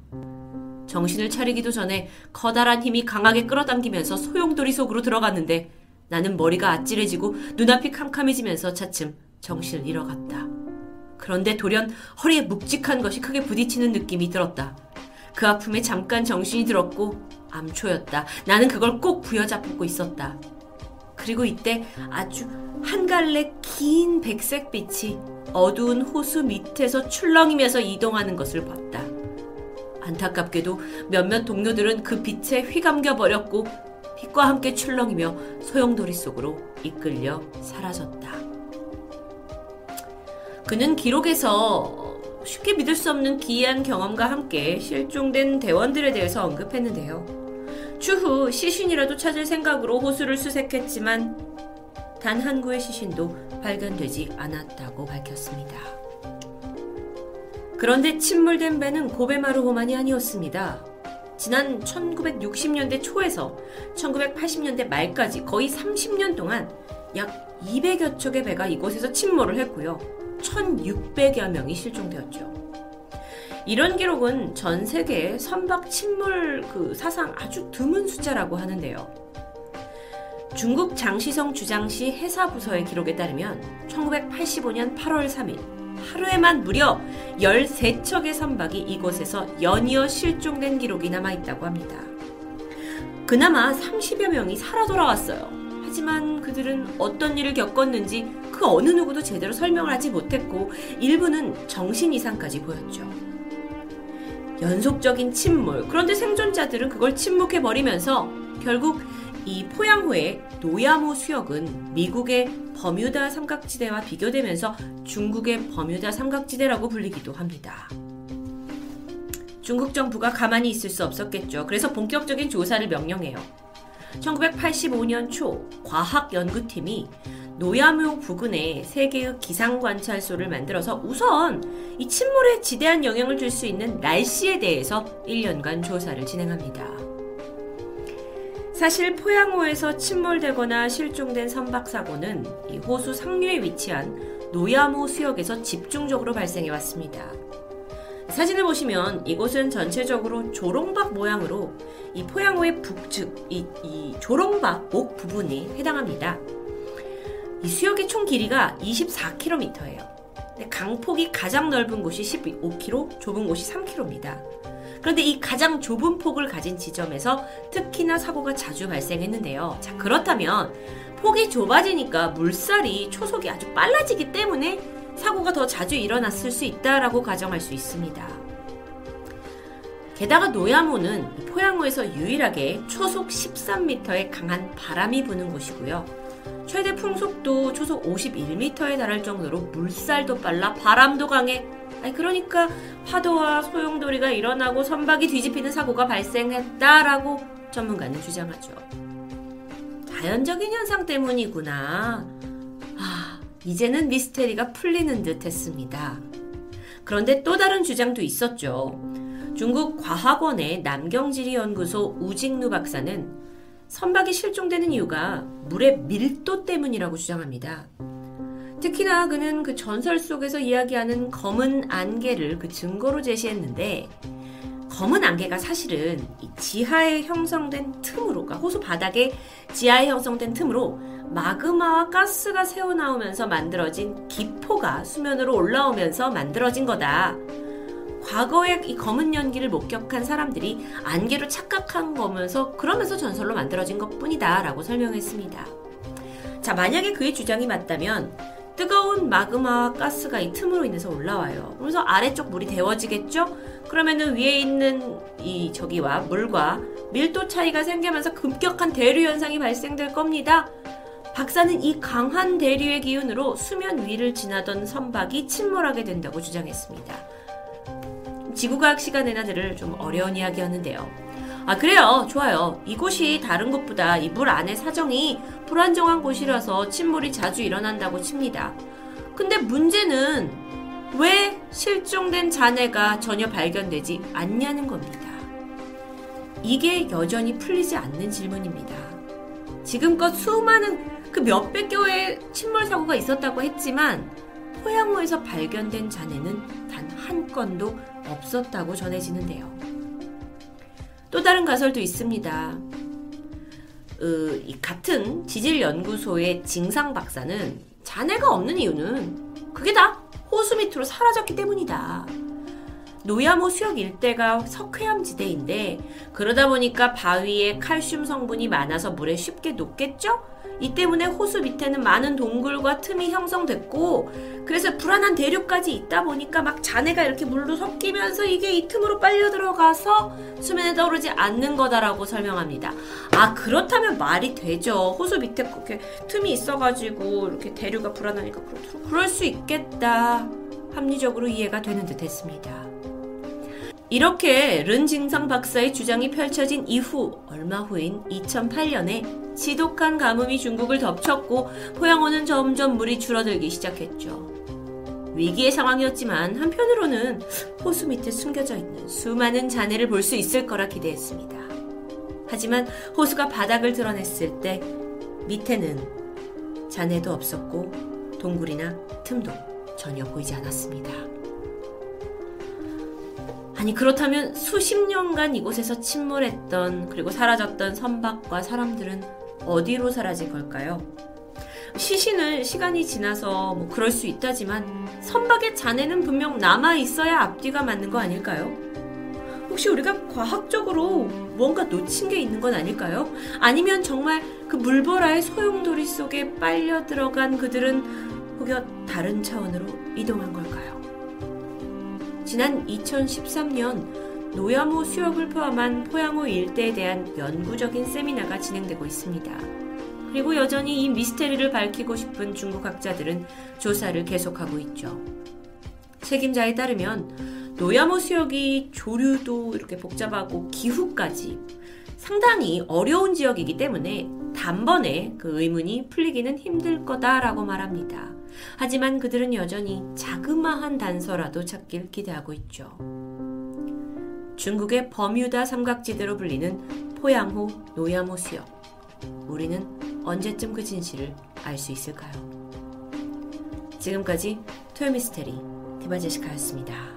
정신을 차리기도 전에 커다란 힘이 강하게 끌어당기면서 소용돌이 속으로 들어갔는데 나는 머리가 아찔해지고 눈앞이 캄캄해지면서 차츰 정신을 잃어갔다. 그런데 돌연 허리에 묵직한 것이 크게 부딪히는 느낌이 들었다. 그 아픔에 잠깐 정신이 들었고 암초였다. 나는 그걸 꼭 부여잡고 있었다. 그리고 이때 아주 한 갈래 긴 백색 빛이 어두운 호수 밑에서 출렁이면서 이동하는 것을 봤다. 안타깝게도 몇몇 동료들은 그 빛에 휘감겨 버렸고 빛과 함께 출렁이며 소용돌이 속으로 이끌려 사라졌다. 그는 기록에서 쉽게 믿을 수 없는 기이한 경험과 함께 실종된 대원들에 대해서 언급했는데요. 추후 시신이라도 찾을 생각으로 호수를 수색했지만 단 한 구의 시신도 발견되지 않았다고 밝혔습니다. 그런데 침몰된 배는 고베마루호만이 아니었습니다. 지난 1960년대 초에서 1980년대 말까지 거의 30년 동안 약 200여 척의 배가 이곳에서 침몰을 했고요. 1,600여 명이 실종되었죠. 이런 기록은 전 세계 선박 침몰 그 사상 아주 드문 숫자라고 하는데요. 중국 장시성 주장시 해사부서의 기록에 따르면 1985년 8월 3일 하루에만 무려 13척의 선박이 이곳에서 연이어 실종된 기록이 남아 있다고 합니다. 그나마 30여 명이 살아 돌아왔어요. 하지만 그들은 어떤 일을 겪었는지 그 어느 누구도 제대로 설명을 하지 못했고 일부는 정신 이상까지 보였죠. 연속적인 침몰. 그런데 생존자들은 그걸 침묵해 버리면서 결국 이 포양호의 노야모 수역은 미국의 버뮤다 삼각지대와 비교되면서 중국의 버뮤다 삼각지대라고 불리기도 합니다. 중국 정부가 가만히 있을 수 없었겠죠. 그래서 본격적인 조사를 명령해요. 1985년 초 과학연구팀이 노야모 부근에 세 개의 기상관찰소를 만들어서 우선 이 침몰에 지대한 영향을 줄 수 있는 날씨에 대해서 1년간 조사를 진행합니다. 사실 포양호에서 침몰되거나 실종된 선박 사고는 이 호수 상류에 위치한 노야모 수역에서 집중적으로 발생해 왔습니다. 사진을 보시면 이곳은 전체적으로 조롱박 모양으로 이 포양호의 북측, 이, 이 조롱박 목 부분이 해당합니다. 이 수역의 총 길이가 24km예요. 강폭이 가장 넓은 곳이 15km, 좁은 곳이 3km입니다. 그런데 이 가장 좁은 폭을 가진 지점에서 특히나 사고가 자주 발생했는데요. 자, 그렇다면 폭이 좁아지니까 물살이 초속이 아주 빨라지기 때문에 사고가 더 자주 일어났을 수 있다라고 가정할 수 있습니다. 게다가 노야모는 포양호에서 유일하게 초속 13m의 강한 바람이 부는 곳이고요. 최대 풍속도 초속 51m에 달할 정도로 물살도 빨라 바람도 강해. 아니 그러니까 파도와 소용돌이가 일어나고 선박이 뒤집히는 사고가 발생했다라고 전문가는 주장하죠. 자연적인 현상 때문이구나. 아, 이제는 미스테리가 풀리는 듯 했습니다. 그런데 또 다른 주장도 있었죠. 중국 과학원의 남경지리 연구소 우직루 박사는 선박이 실종되는 이유가 물의 밀도 때문이라고 주장합니다. 특히나 그는 그 전설 속에서 이야기하는 검은 안개를 그 증거로 제시했는데 검은 안개가 사실은 지하에 형성된 틈으로, 그러니까 호수 바닥에 지하에 형성된 틈으로 마그마와 가스가 새어나오면서 만들어진 기포가 수면으로 올라오면서 만들어진 거다. 과거에 이 검은 연기를 목격한 사람들이 안개로 착각한 거면서 그러면서 전설로 만들어진 것 뿐이다 라고 설명했습니다. 자, 만약에 그의 주장이 맞다면 뜨거운 마그마와 가스가 이 틈으로 인해서 올라와요. 그래서 아래쪽 물이 데워지겠죠? 그러면은 위에 있는 이 저기와 물과 밀도 차이가 생기면서 급격한 대류 현상이 발생될 겁니다. 박사는 이 강한 대류의 기운으로 수면 위를 지나던 선박이 침몰하게 된다고 주장했습니다. 지구과학 시간에나 들을 좀 어려운 이야기였는데요. 아, 그래요. 좋아요. 이곳이 다른 곳보다 이 물 안의 사정이 불안정한 곳이라서 침몰이 자주 일어난다고 칩니다. 근데 문제는 왜 실종된 잔해가 전혀 발견되지 않냐는 겁니다. 이게 여전히 풀리지 않는 질문입니다. 지금껏 수많은 그 몇백 개의 침몰 사고가 있었다고 했지만 포양호에서 발견된 잔해는 단 한 건도 없었다고 전해지는데요. 또 다른 가설도 있습니다. 으, 같은 지질연구소의 징상 박사는 잔해가 없는 이유는 그게 다 호수 밑으로 사라졌기 때문이다. 노야모 수역 일대가 석회암 지대인데 그러다 보니까 바위에 칼슘 성분이 많아서 물에 쉽게 녹겠죠? 이 때문에 호수 밑에는 많은 동굴과 틈이 형성됐고 그래서 불안한 대류까지 있다 보니까 막 잔해가 이렇게 물로 섞이면서 이게 이 틈으로 빨려 들어가서 수면에 떠오르지 않는 거다라고 설명합니다. 아 그렇다면 말이 되죠. 호수 밑에 그렇게 틈이 있어가지고 이렇게 대류가 불안하니까 그럴 수 있겠다. 합리적으로 이해가 되는 듯 했습니다. 이렇게 른징상 박사의 주장이 펼쳐진 이후 얼마 후인 2008년에 지독한 가뭄이 중국을 덮쳤고 포양호는 점점 물이 줄어들기 시작했죠. 위기의 상황이었지만 한편으로는 호수 밑에 숨겨져 있는 수많은 잔해를 볼 수 있을 거라 기대했습니다. 하지만 호수가 바닥을 드러냈을 때 밑에는 잔해도 없었고 동굴이나 틈도 전혀 보이지 않았습니다. 아니 그렇다면 수십 년간 이곳에서 침몰했던 그리고 사라졌던 선박과 사람들은 어디로 사라진 걸까요? 시신은 시간이 지나서 뭐 그럴 수 있다지만 선박의 잔해는 분명 남아 있어야 앞뒤가 맞는 거 아닐까요? 혹시 우리가 과학적으로 뭔가 놓친 게 있는 건 아닐까요? 아니면 정말 그 물보라의 소용돌이 속에 빨려 들어간 그들은 혹여 다른 차원으로 이동한 걸까요? 지난 2013년 노야모 수역을 포함한 포양호 일대에 대한 연구적인 세미나가 진행되고 있습니다. 그리고 여전히 이 미스테리를 밝히고 싶은 중국 학자들은 조사를 계속하고 있죠. 책임자에 따르면 노야모 수역이 조류도 이렇게 복잡하고 기후까지 상당히 어려운 지역이기 때문에 단번에 그 의문이 풀리기는 힘들 거다라고 말합니다. 하지만 그들은 여전히 자그마한 단서라도 찾길 기대하고 있죠. 중국의 버뮤다 삼각지대로 불리는 포양호 노야모 수역. 우리는 언제쯤 그 진실을 알 수 있을까요? 지금까지 토요미스테리 디바제시카였습니다.